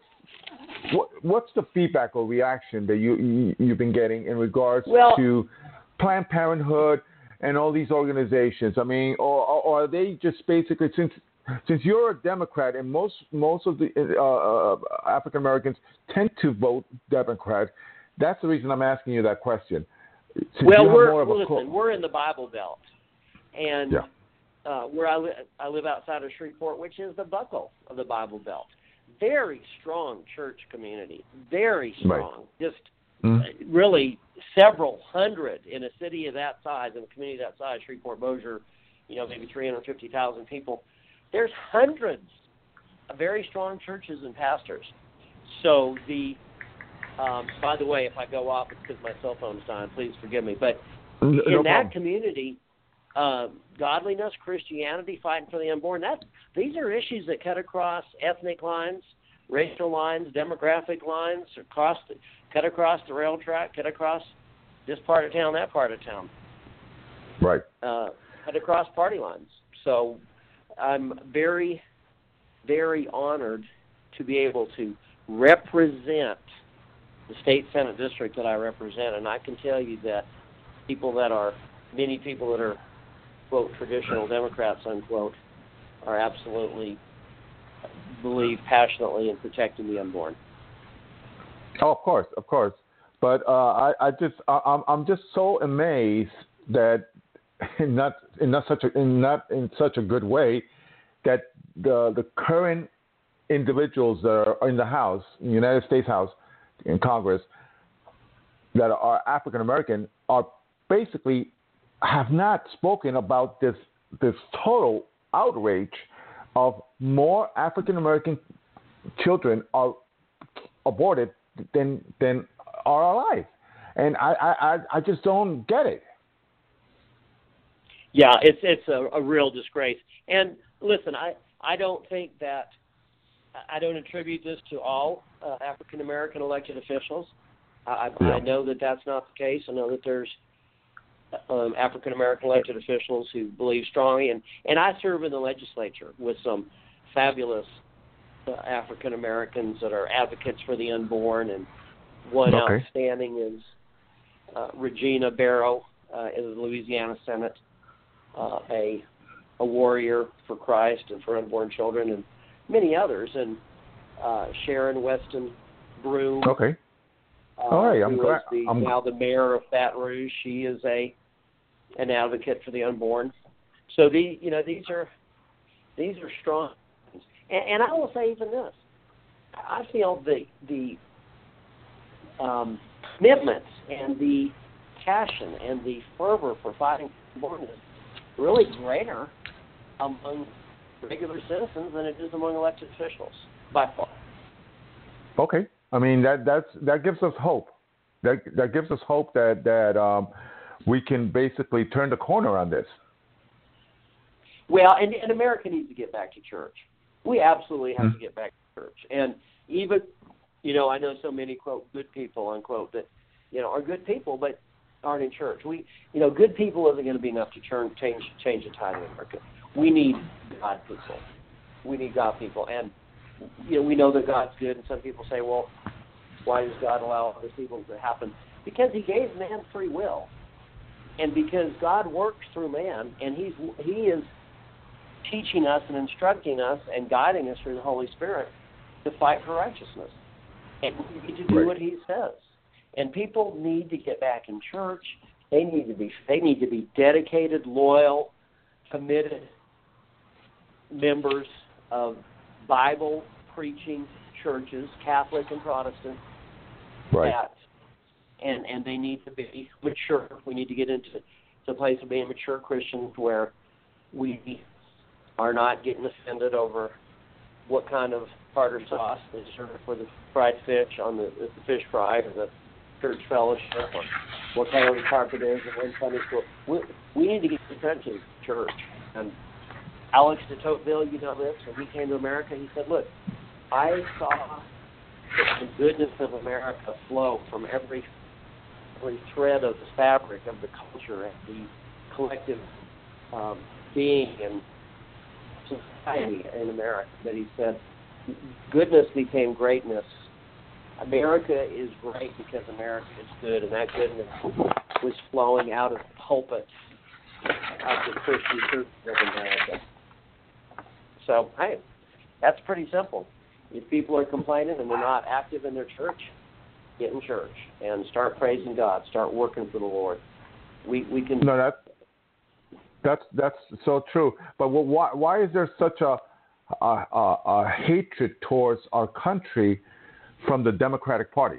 what what's the feedback or reaction that you, you you've been getting in regards Well- to Planned Parenthood and all these organizations? I mean, or, or, are they just basically since since you're a Democrat and most most of the uh, uh, African Americans tend to vote Democrat, that's the reason I'm asking you that question. Since well, we're more of a listen. co- We're in the Bible Belt, and Yeah. uh, where I, li- I live outside of Shreveport, which is the buckle of the Bible Belt. Very strong church community. Very Right. strong. Just Mhm. uh, really several hundred in a city of that size, in a community that size, Shreveport, Bossier, you know, maybe 350,000 people. There's hundreds of very strong churches and pastors. So the, um, by the way, if I go off, it's because my cell phone's dying. Please forgive me. But No in that problem. community, uh, godliness, Christianity, fighting for the unborn. That these are issues that cut across ethnic lines, racial lines, demographic lines, across the, cut across the rail track, cut across this part of town, that part of town, Right. uh, cut across party lines. So I'm very, very honored to be able to represent the state senate district that I represent, and I can tell you that people that are many people that are quote traditional Democrats unquote are absolutely believe passionately in protecting the unborn. Oh, of course, of course. But uh, I, I just, I, I'm, I'm just so amazed that in not, in not such a, in not in such a good way, that the the current individuals that are in the House, in the United States House, in Congress, that are African American, are basically have not spoken about this this total outrage of more African American children are aborted than than are alive, and I I I just don't get it. Yeah, it's it's a, a real disgrace. And listen, I I don't think that I don't attribute this to all uh, African American elected officials. I, Yeah. I know that that's not the case. I know that there's um, African American elected officials who believe strongly, and and I serve in the legislature with some fabulous uh, African Americans that are advocates for the unborn, and one Okay. outstanding is uh, Regina Barrow uh, in the Louisiana Senate, uh, a a warrior for Christ and for unborn children, and many others, and uh, Sharon Weston Broom. Okay. Uh, All right, I'm glad- the, I'm- now the mayor of Baton Rouge. She is a an advocate for the unborn. So the you know these are these are strong, and, and I will say even this. I feel the the um, commitment and the passion and the fervor for fighting for the unborn is really greater among regular citizens than it is among elected officials by far. Okay. I mean that that's that gives us hope. That that gives us hope that that um, we can basically turn the corner on this. Well, and, and America needs to get back to church. We absolutely have Hmm. to get back to church. And even, you know, I know so many quote good people unquote that, you know, are good people but aren't in church. We, you know, good people isn't going to be enough to turn change change the tide in America. We need God people. We need God people, and you know, we know that God's good. And some people say, well, why does God allow this evil to happen? Because He gave man free will, and because God works through man, and He's He is teaching us and instructing us and guiding us through the Holy Spirit to fight for righteousness. And we need to do Right. what He says. And people need to get back in church. They need to be they need to be dedicated, loyal, committed members of Bible preaching churches, Catholic and Protestant, Right. that and and they need to be mature. We need to get into the place of being mature Christians where we are not getting offended over what kind of tartar sauce they serve for the fried fish on the, the fish fry or the church fellowship or what color the carpet is and when Sunday school. We, we need to get to church church. And Alex de Tocqueville, you know this, when he came to America, he said, look, I saw the goodness of America flow from every every thread of the fabric of the culture and the collective um, being and society in America. That he said, goodness became greatness. America is great because America is good, and that goodness was flowing out of the pulpit of the Christian churches of America. So, hey, that's pretty simple. If people are complaining and they're not active in their church, get in church and start praising God. Start working for the Lord. We we can. No, that's that's that's so true. But wh- why why is there such a a, a, a hatred towards our country from the Democratic Party?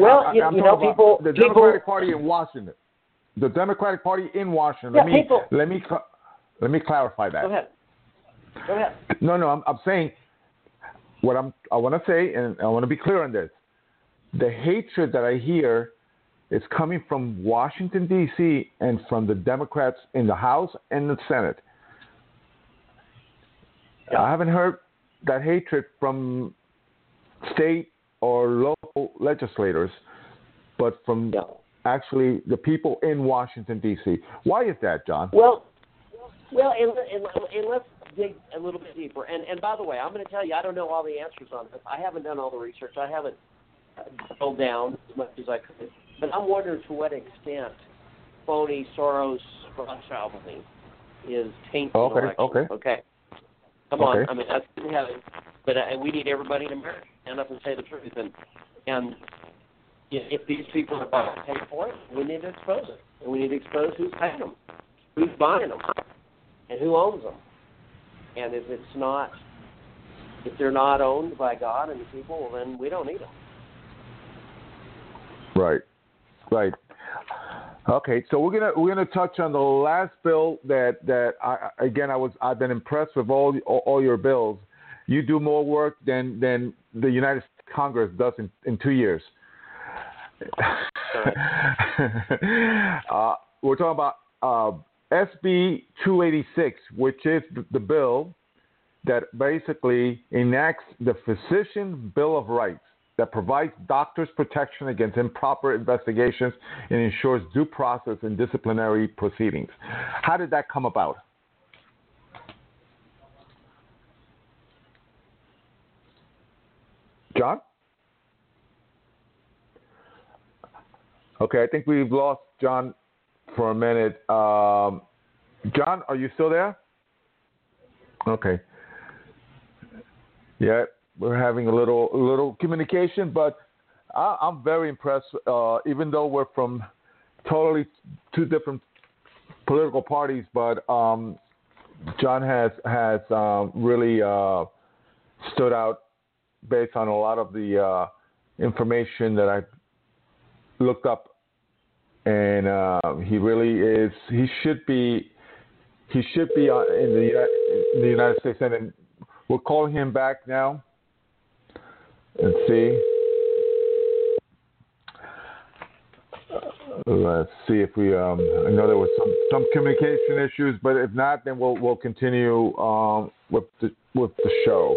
Well, I- you- I'm you know, people- the people- Democratic Party in Washington. The Democratic Party in Washington. Yeah, let me people- let me let me clarify that. Go ahead. Go ahead. No, no, I'm, I'm saying what I'm I want to say, and I want to be clear on this. The hatred that I hear is coming from Washington, D.C., and from the Democrats in the House and the Senate. Yeah. I haven't heard that hatred from state or local legislators, but from Yeah. Actually the people in Washington, D.C. Why is that, John? Well, well, and, and, and let's dig a little bit deeper. And and by the way, I'm going to tell you, I don't know all the answers on this. I haven't done all the research. I haven't uh, drilled down as much as I could. But I'm wondering to what extent phony Soros Rothschild thing is tainting Okay, elections. okay. Okay. Come Okay. on. I mean, that's in heaven. But uh, we need everybody in America to stand up and say the truth. And and if these people are about to pay for it, we need to expose it. And we need to expose who's paying them, who's buying them, and who owns them. And if it's not, if they're not owned by God and the people, well, then we don't need them. Right, right. Okay, so we're gonna we're gonna touch on the last bill that that I again I was I've been impressed with all all, all your bills. You do more work than than the United States Congress does in, in two years. (laughs) uh, we're talking about uh, SB 286, which is the, bill that basically enacts the Physician Bill of Rights that provides doctors protection against improper investigations and ensures due process in disciplinary proceedings. How did that come about? John? Okay, I think we've lost John for a minute. Um, John, are you still there? Okay. Yeah, we're having a little little communication, but I, I'm very impressed. Uh, even though we're from totally two different political parties, but um, John has has um, really uh, stood out based on a lot of the uh, information that I looked up, and uh, he really is. He should be. He should be uh, in the in the United States Senate. We'll call him back now. Let's see. Uh, Let's see if we. Um, I know there was some some communication issues, but if not, then we'll we'll continue um, with the with the show.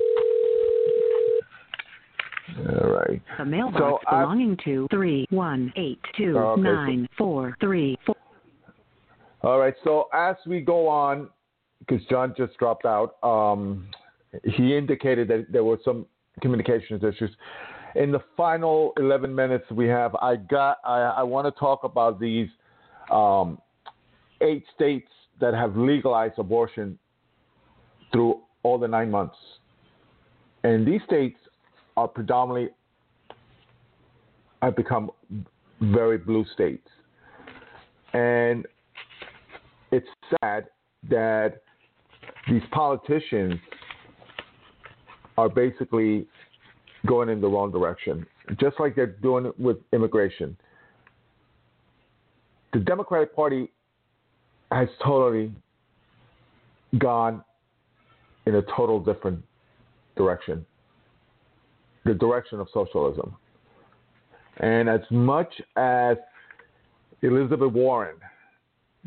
All right. The mailbox So, I- belonging to three one eight two okay, so- nine four three four. All right. So as we go on, because John just dropped out, um, he indicated that there were some communications issues. In the final 11 minutes we have, I got. I, I want to talk about these um, eight states that have legalized abortion through all the nine months, and these states are predominantly have become very blue states, and it's sad that these politicians are basically going in the wrong direction, just like they're doing with immigration. The Democratic Party has totally gone in a total different direction the direction of socialism. And as much as Elizabeth Warren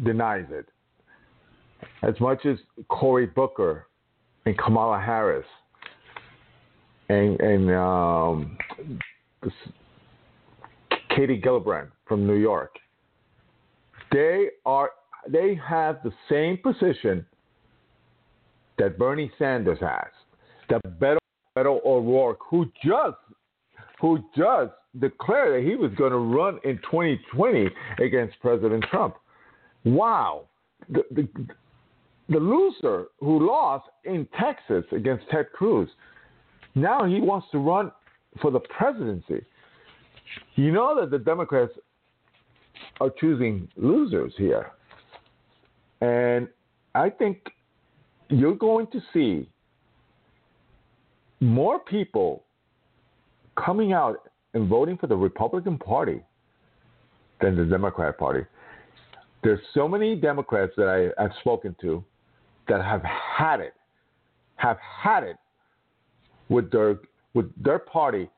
denies it, as much as Cory Booker and Kamala Harris and, and um, Katie Gillibrand from New York, they are they have the same position that Bernie Sanders has, that Beto, Beto O'Rourke, who just who just declared that he was going to run in 2020 against President Trump. Wow. The, the, the loser who lost in Texas against Ted Cruz, now he wants to run for the presidency. You know that the Democrats are choosing losers here. And I think you're going to see more people coming out and voting for the Republican Party than the Democrat Party. There's so many Democrats that I, I've spoken to that have had it, have had it with their with their party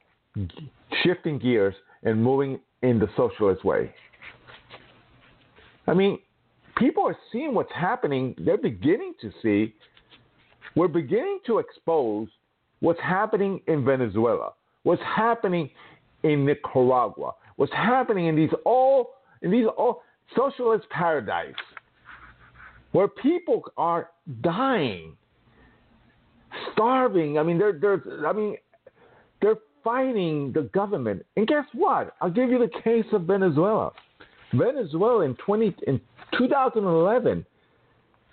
shifting gears and moving in the socialist way. I mean, people are seeing what's happening. They're beginning to see. We're beginning to expose what's happening in Venezuela, what's happening in Nicaragua, what's happening in these all in these all socialist paradise where people are dying, starving. I mean, they're, they're I mean, they're fighting the government. And guess what? I'll give you the case of Venezuela. Venezuela in 20 in 2011,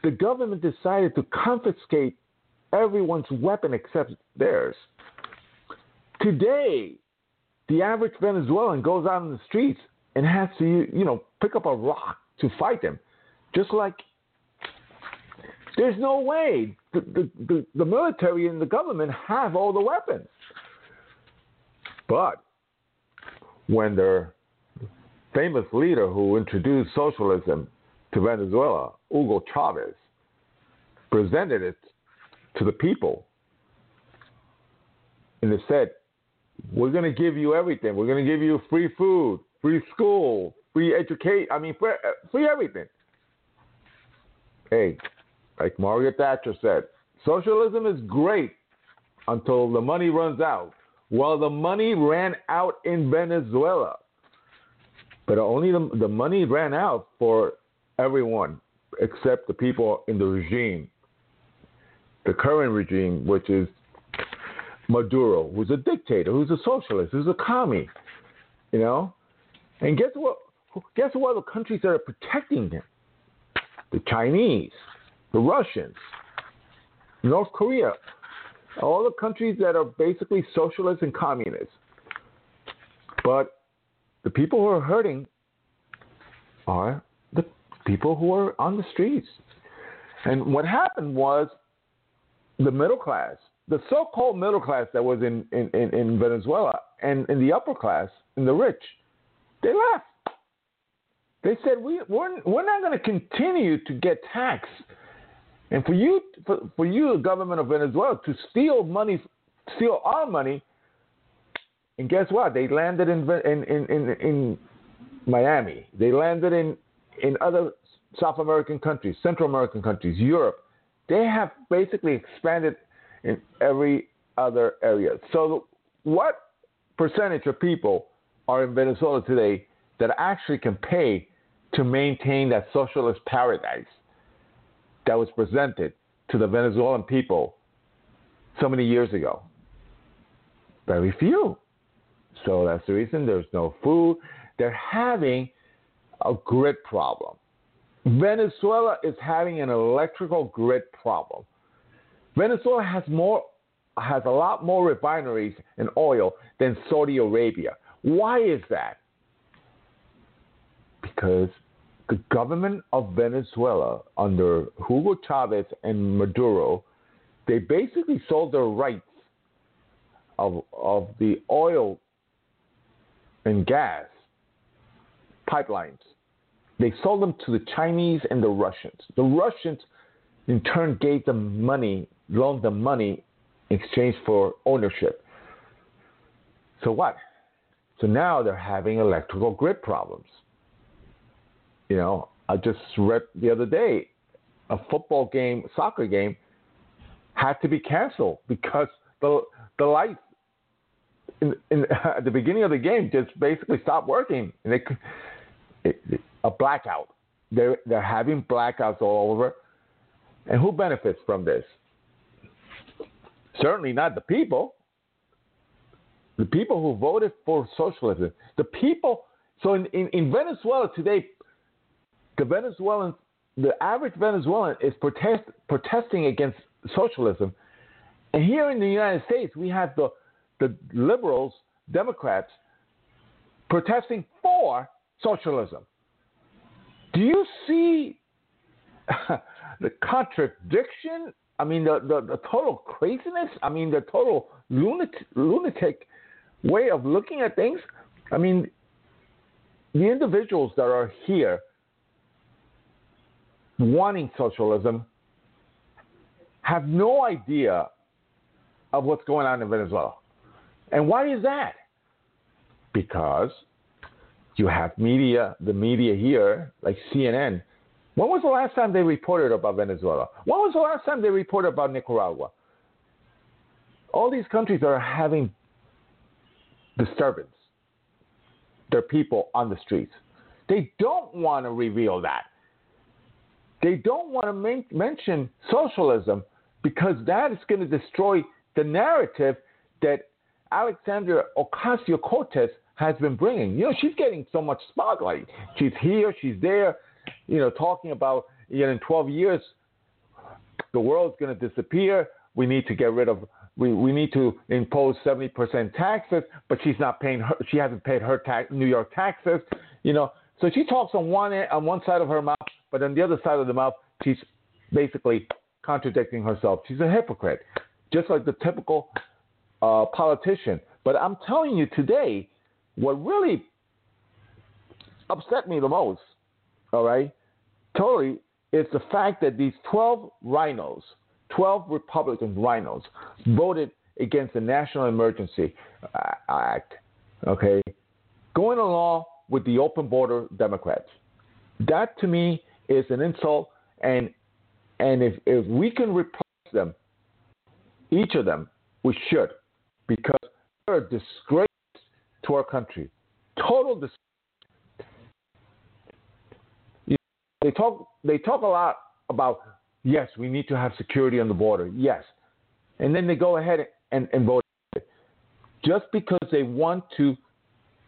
the government decided to confiscate everyone's weapon except theirs. Today, the average Venezuelan goes out in the streets and has to, you know, pick up a rock to fight them. Just like there's no way the, the, the, the military and the government have all the weapons. But when their famous leader who introduced socialism to Venezuela, Hugo Chavez, presented it to the people, and they said, We're going to give you everything. We're going to give you free food, free school, free education. I mean, free, uh, free everything. Hey, like Margaret Thatcher said, socialism is great until the money runs out. Well, the money ran out in Venezuela, but only the, the money ran out for everyone except the people in the regime, the current regime, which is Maduro, who's a dictator, who's a socialist, who's a commie, you know. And guess what? Guess what? The countries that are protecting him, the Chinese, the Russians, North Korea, all the countries that are basically socialist and communist. But the people who are hurting are the people who are on the streets. And what happened was the middle class, the so called middle class that was in, in, in, Venezuela and in the upper class, and the rich, they left. They said, we, we're, we're not going to continue to get taxed and for you, for, for you, the government of Venezuela, to steal money, steal our money, and guess what? They landed in in in in, in Miami. They landed in in other South American countries, Central American countries, Europe. They have basically expanded in every other area. So, what percentage of people are in Venezuela today that actually can pay to maintain that socialist paradise? that was presented to the Venezuelan people so many years ago? Very few. So that's the reason there's no food. They're having a grid problem. Venezuela is having an electrical grid problem. Venezuela has more has a lot more refineries and oil than Saudi Arabia. Why is that? Because the government of Venezuela under Hugo Chavez and Maduro, they basically sold their rights of, of the oil and gas pipelines. They sold them to the Chinese and the Russians. The Russians, in turn, gave them money, loaned them money in exchange for ownership. So what? So now they're having electrical grid problems. You know, I just read the other day a football game, soccer game, had to be canceled because the the lights in, in, (laughs) at the beginning of the game just basically stopped working, and they it, a blackout. They're they're having blackouts all over, and who benefits from this? Certainly not the people. The people who voted for socialism. The people. So in, in, in Venezuela today, the Venezuelan, the average Venezuelan is protest, protesting against socialism. And here in the United States, we have the, the liberals, Democrats, protesting for socialism. Do you see (laughs) the contradiction? I mean, the, the, the, total craziness? I mean, the total lunatic, lunatic way of looking at things? I mean, the individuals that are here wanting socialism have no idea of what's going on in Venezuela. And why is that? Because You have media, the media here, like CNN. When was the last time they reported about Venezuela? When was the last time they reported about Nicaragua? All these countries are having disturbance. Their people on the streets. They don't want to reveal that. They don't want to men- mention socialism because that is going to destroy the narrative that Alexandria Ocasio Cortez has been bringing. You know, she's getting so much spotlight. She's here, she's there, you know, talking about, you know, in 12 years, the world's going to disappear. We need to get rid of, we, we need to impose 70% taxes, but she's not paying her, she hasn't paid her tax, New York taxes, you know. So she talks on one, on one side of her mouth, but on the other side of the mouth, she's basically contradicting herself. She's a hypocrite, just like the typical uh, politician. But I'm telling you today, what really upset me the most, all right, totally, is the fact that these 12 RINOs, 12 Republican RINOs, voted against the National Emergency Act, okay, going along with the open border Democrats. That to me is an insult, and and if, if we can replace them, each of them, we should because they're a disgrace to our country. Total. You know, they talk they talk a lot about yes, we need to have security on the border. Yes. And then they go ahead and, and vote just because they want to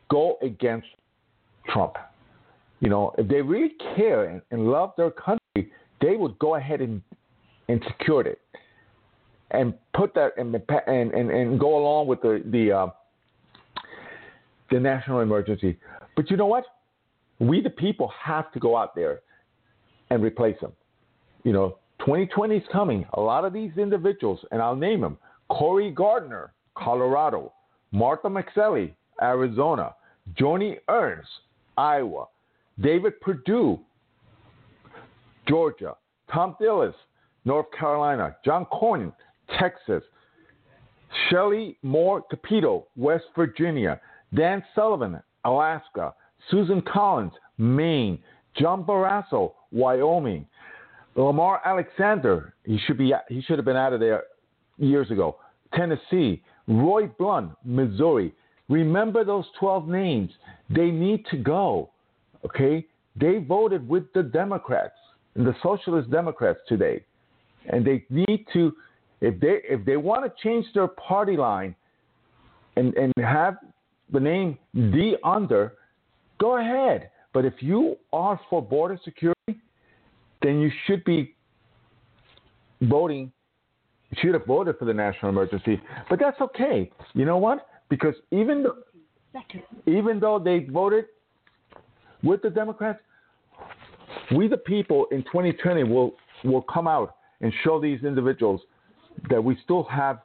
go against Trump. You know, if they really care and, and love their country, they would go ahead and and secure it and put that and and, and, and go along with the the uh, the national emergency. But you know what? We the people have to go out there and replace them. You know, 2020 is coming. A lot of these individuals, and I'll name them: Cory Gardner, Colorado; Martha McSally, Arizona; Joni Ernst, Iowa; David Perdue, Georgia; Thom Tillis, North Carolina; John Cornyn, Texas. Shelley Moore Capito, West Virginia. Dan Sullivan, Alaska. Susan Collins, Maine. John Barrasso, Wyoming. Lamar Alexander, he should be he should have been out of there years ago. Tennessee. Roy Blunt, Missouri. Remember those 12 names. They need to go. Okay? They voted with the Democrats, and the Socialist Democrats today. And they need to if they if they want to change their party line and, and have the name D under, go ahead. But if you are for border security, then you should be voting. You should have voted for the national emergency. But that's okay. You know what? Because even though, even though they voted with the Democrats, we the people in 2020 will will come out and show these individuals that we still have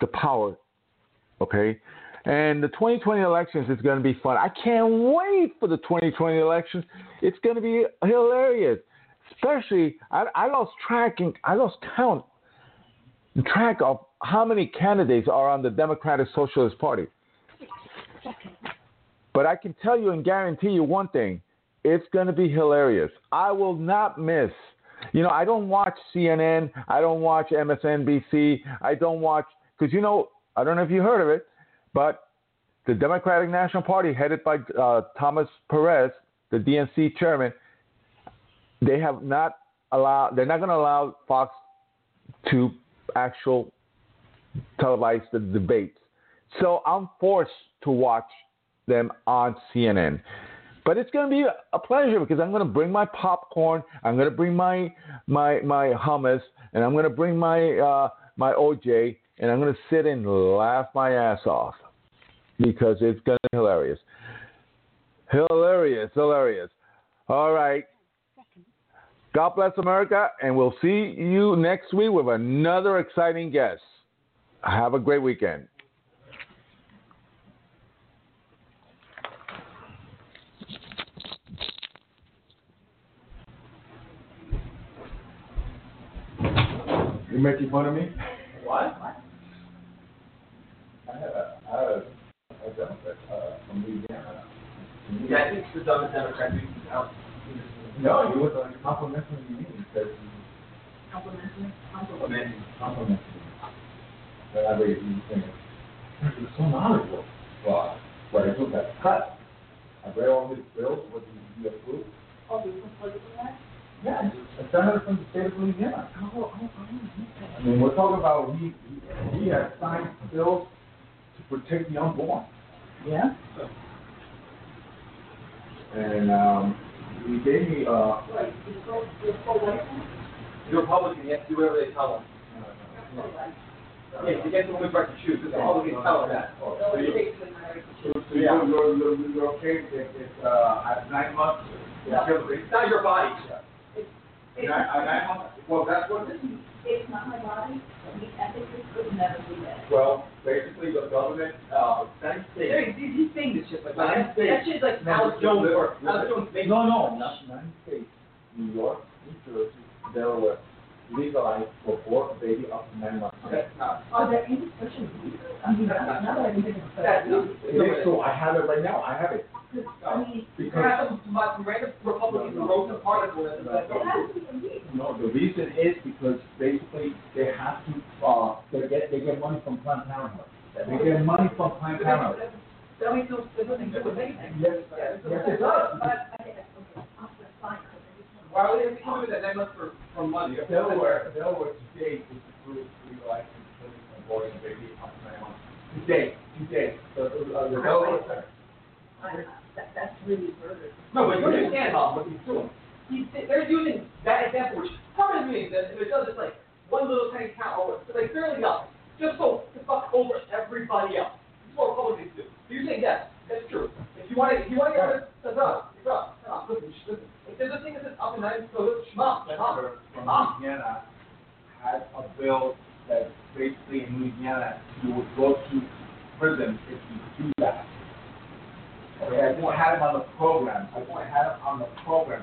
the power, okay? And the 2020 elections is going to be fun. I can't wait for the 2020 elections. It's going to be hilarious. Especially, I, I lost tracking, I lost count, track of how many candidates are on the Democratic Socialist Party. But I can tell you and guarantee you one thing it's going to be hilarious. I will not miss you know, I don't watch CNN. I don't watch MSNBC. I don't watch because you know I don't know if you heard of it, but the Democratic National Party, headed by uh, Thomas Perez, the DNC chairman, they have not allowed. They're not going to allow Fox to actual televise the debates. So I'm forced to watch them on CNN. But it's going to be a pleasure because I'm going to bring my popcorn, I'm going to bring my my my hummus, and I'm going to bring my uh, my OJ, and I'm going to sit and laugh my ass off because it's going to be hilarious, hilarious, hilarious. All right. God bless America, and we'll see you next week with another exciting guest. Have a great weekend. You making fun of me? What? I had a, I had a, a Democrat uh, from Louisiana Yeah, I think it's the dumbest Democrat we've out. No, he was like complimenting me because he Complimentary, Complimenting. But I read these things. He was so knowledgeable. Well, but I took that cut. I read all his bills, what he, he approved. Oh, this was political act? Yeah, a senator from the state of Louisiana. Oh, oh, oh. I mean, we're talking about he, he, he has signed bills to protect the unborn. Yeah? And, um, he gave me, uh, Right, you go, you go white Republican, you have to do whatever they tell them. Go white. Yeah, to get the women's right to choose, the Republicans tell them that. So it takes the marriage to So you're, you're, you're, you're okay if, if, uh, at nine months, Yeah. It's not your body. It's, nine, at nine months, well, that's what, listen, it's not my body, we ethically could never do that. well, basically the government, uh, United Hey, States. he's, he's saying this shit, like, United that, that shit's like No, Alex Jones listen, or, Alex listen. Jones makes. No, no, not United States, New York, New Jersey, Delaware, legalized for born baby up to nine months. That's not, Are there any special reasons? I mean, now now that I think it's that's special not. It is, so I have it right now, I have it, I because, some random Republicans wrote some article that no, the reason is because basically they have to, uh, they get, they get money from Planned Parenthood. They get money from Planned Parenthood. That makes no, that do with anything. Yes, yes, it does. Why would they be with that nine months for, for money? Delaware, Delaware today is approved legalizing children abortion baby up to nine months. Today, today, the, uh, the Delaware. I- That, that's really murder. No, but you understand, Bob, what he's doing. He's, they're using that example, which covers me, that if it does, it's like one little tiny town, or it's like barely nothing, just so to fuck over everybody else. That's what Republicans do. So you're saying, yes, that's true. If you want to, if you want to get rid of, that's us, it's us, it's us. Listen, sh- listen. If there's a thing that says up and down, so it's schmuck, schmuck. Senator from Louisiana had a bill that basically in Louisiana, you would go to prison if you do that. Okay, I won't have him on the program, I won't have him on the program,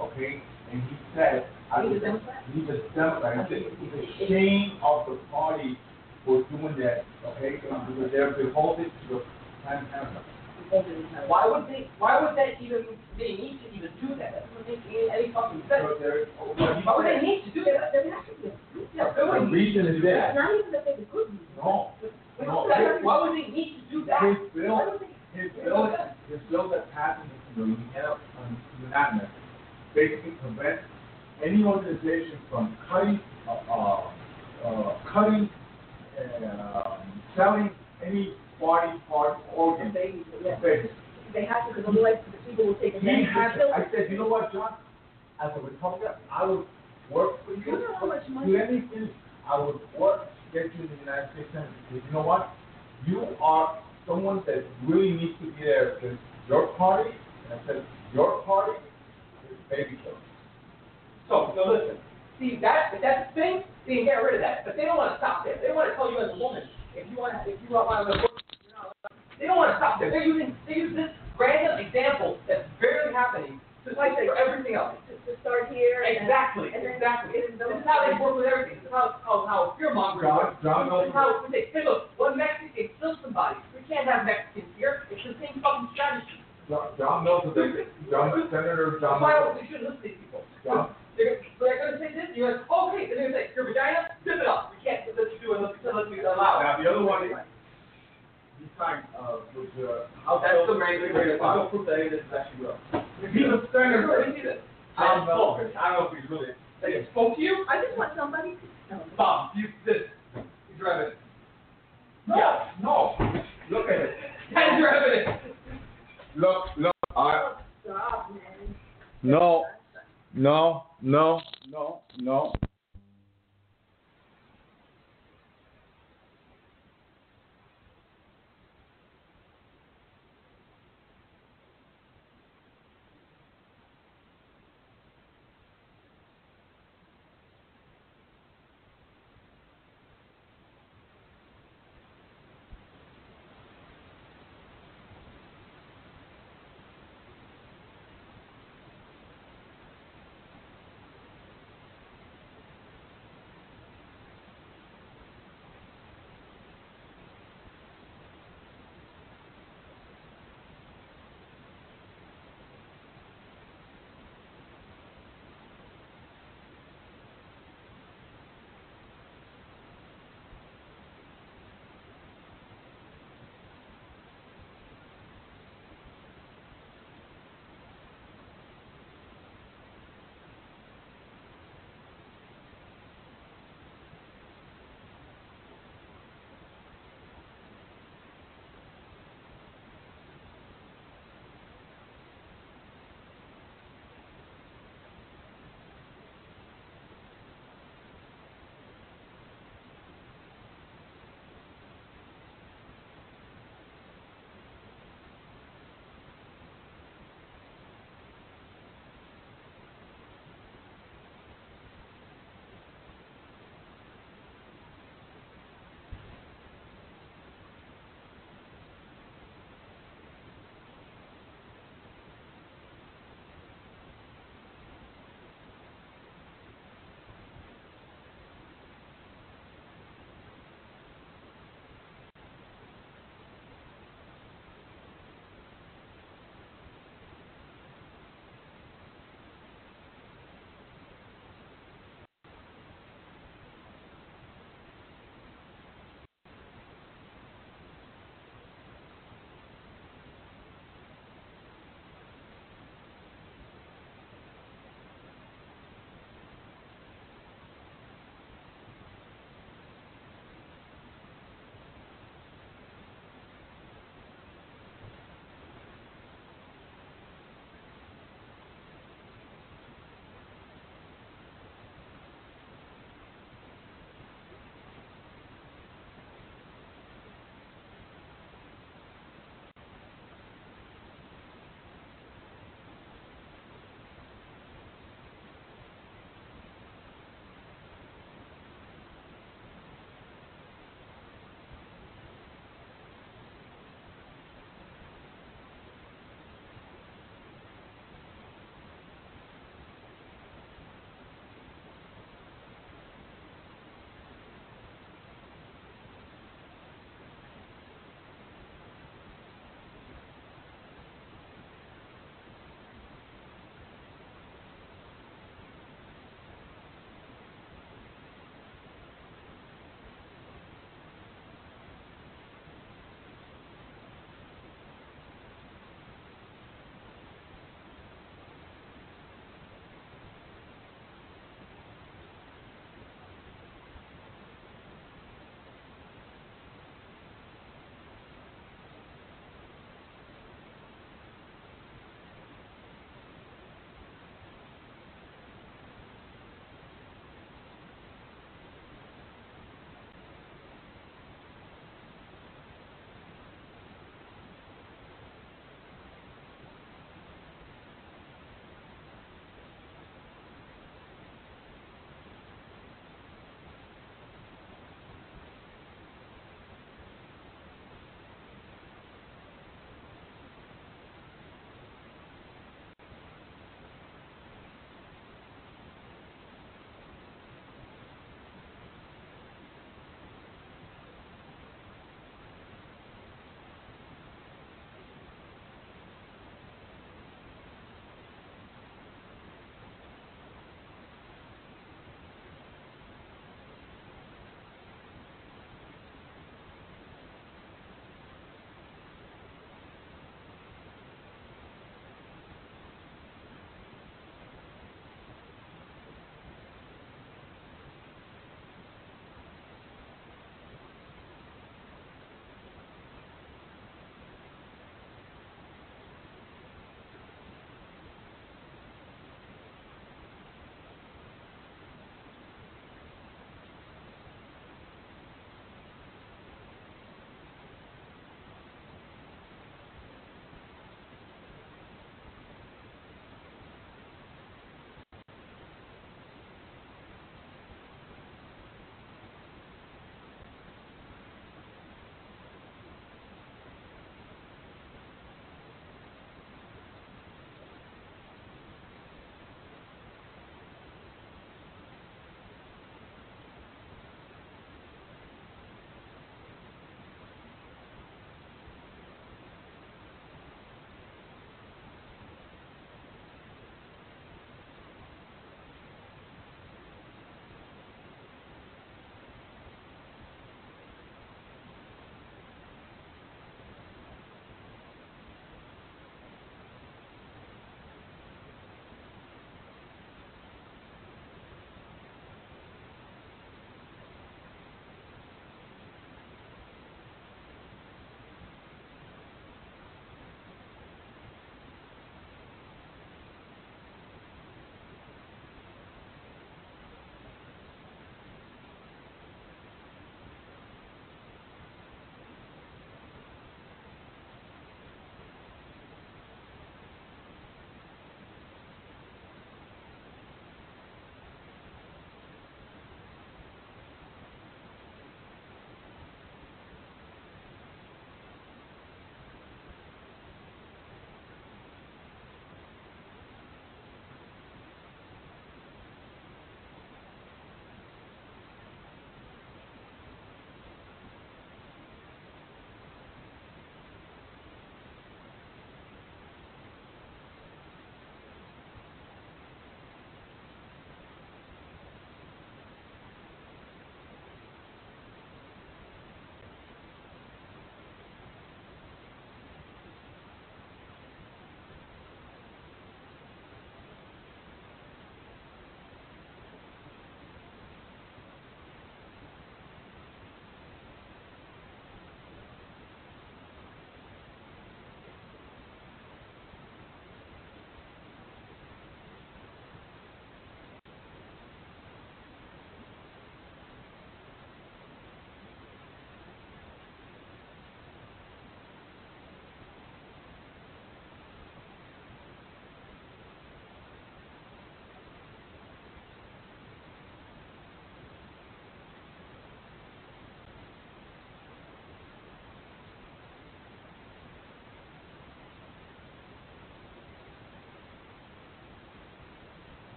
okay? And he said, I He's a was, Democrat? he's a Democrat, he said, it's a shame of the party for doing that, okay? Because they're devoted to the Planned Parenthood. Why would they, why would they even, they need to even do that? That doesn't make any, any fucking sense. So oh, Why would they need to do that? there has to be a reason. Yeah, the they wouldn't need reason to is do that, that. Not even that there's a good reason. no, no, Why would they need to do that? his bill, don't they- his bill, his bill that passed in the Louisiana, um, unanimous, basically prevents any organization from cutting, uh, uh, uh, cutting, uh, selling any body part organ. Yeah. They have to, because otherwise the people will take advantage I said, you know what, John, as a Republican, I would work for you. You know how much money- Do anything, I would work to get you in the United States Senate, you know what? You are someone that really needs to be there, because your party, and I said, your party is baby killer. So, so listen, see, that, that's the thing, can get rid of that, but they don't wanna stop there, they wanna tell you as a woman, if you wanna, if you want to, you're. They don't wanna stop there, they're using, they use this random example that's barely happening, to like for everything else. To start here. and- Exactly, and then- exactly. and This is how they work with everything. This is how, how, how fear mongering John- works. John This is how, when they say, look, one Mexican kills somebody. We can't have Mexicans here. It's the same fucking strategy. John, John knows that they, John, Senator That's John. why I don't- they shouldn't listen to these people. John, They're, they're gonna say this, you're like, okay, then they're gonna say, your vagina, zip it up. We can't let you do it unless, unless we allow. now, the other one is, he uh, with the House That's Bill the regular, there's no proof that any of this is actually real. He's a senator. Let me see this. I John spoke. Melvin, I don't know if he's really. Like, it spoke to you? I just want somebody to tell me. Bob, you, this, is your evidence. Yeah, no, look at it. (laughs) That is your evidence. Look, look, I, Stop, man. no, no, no, no, no.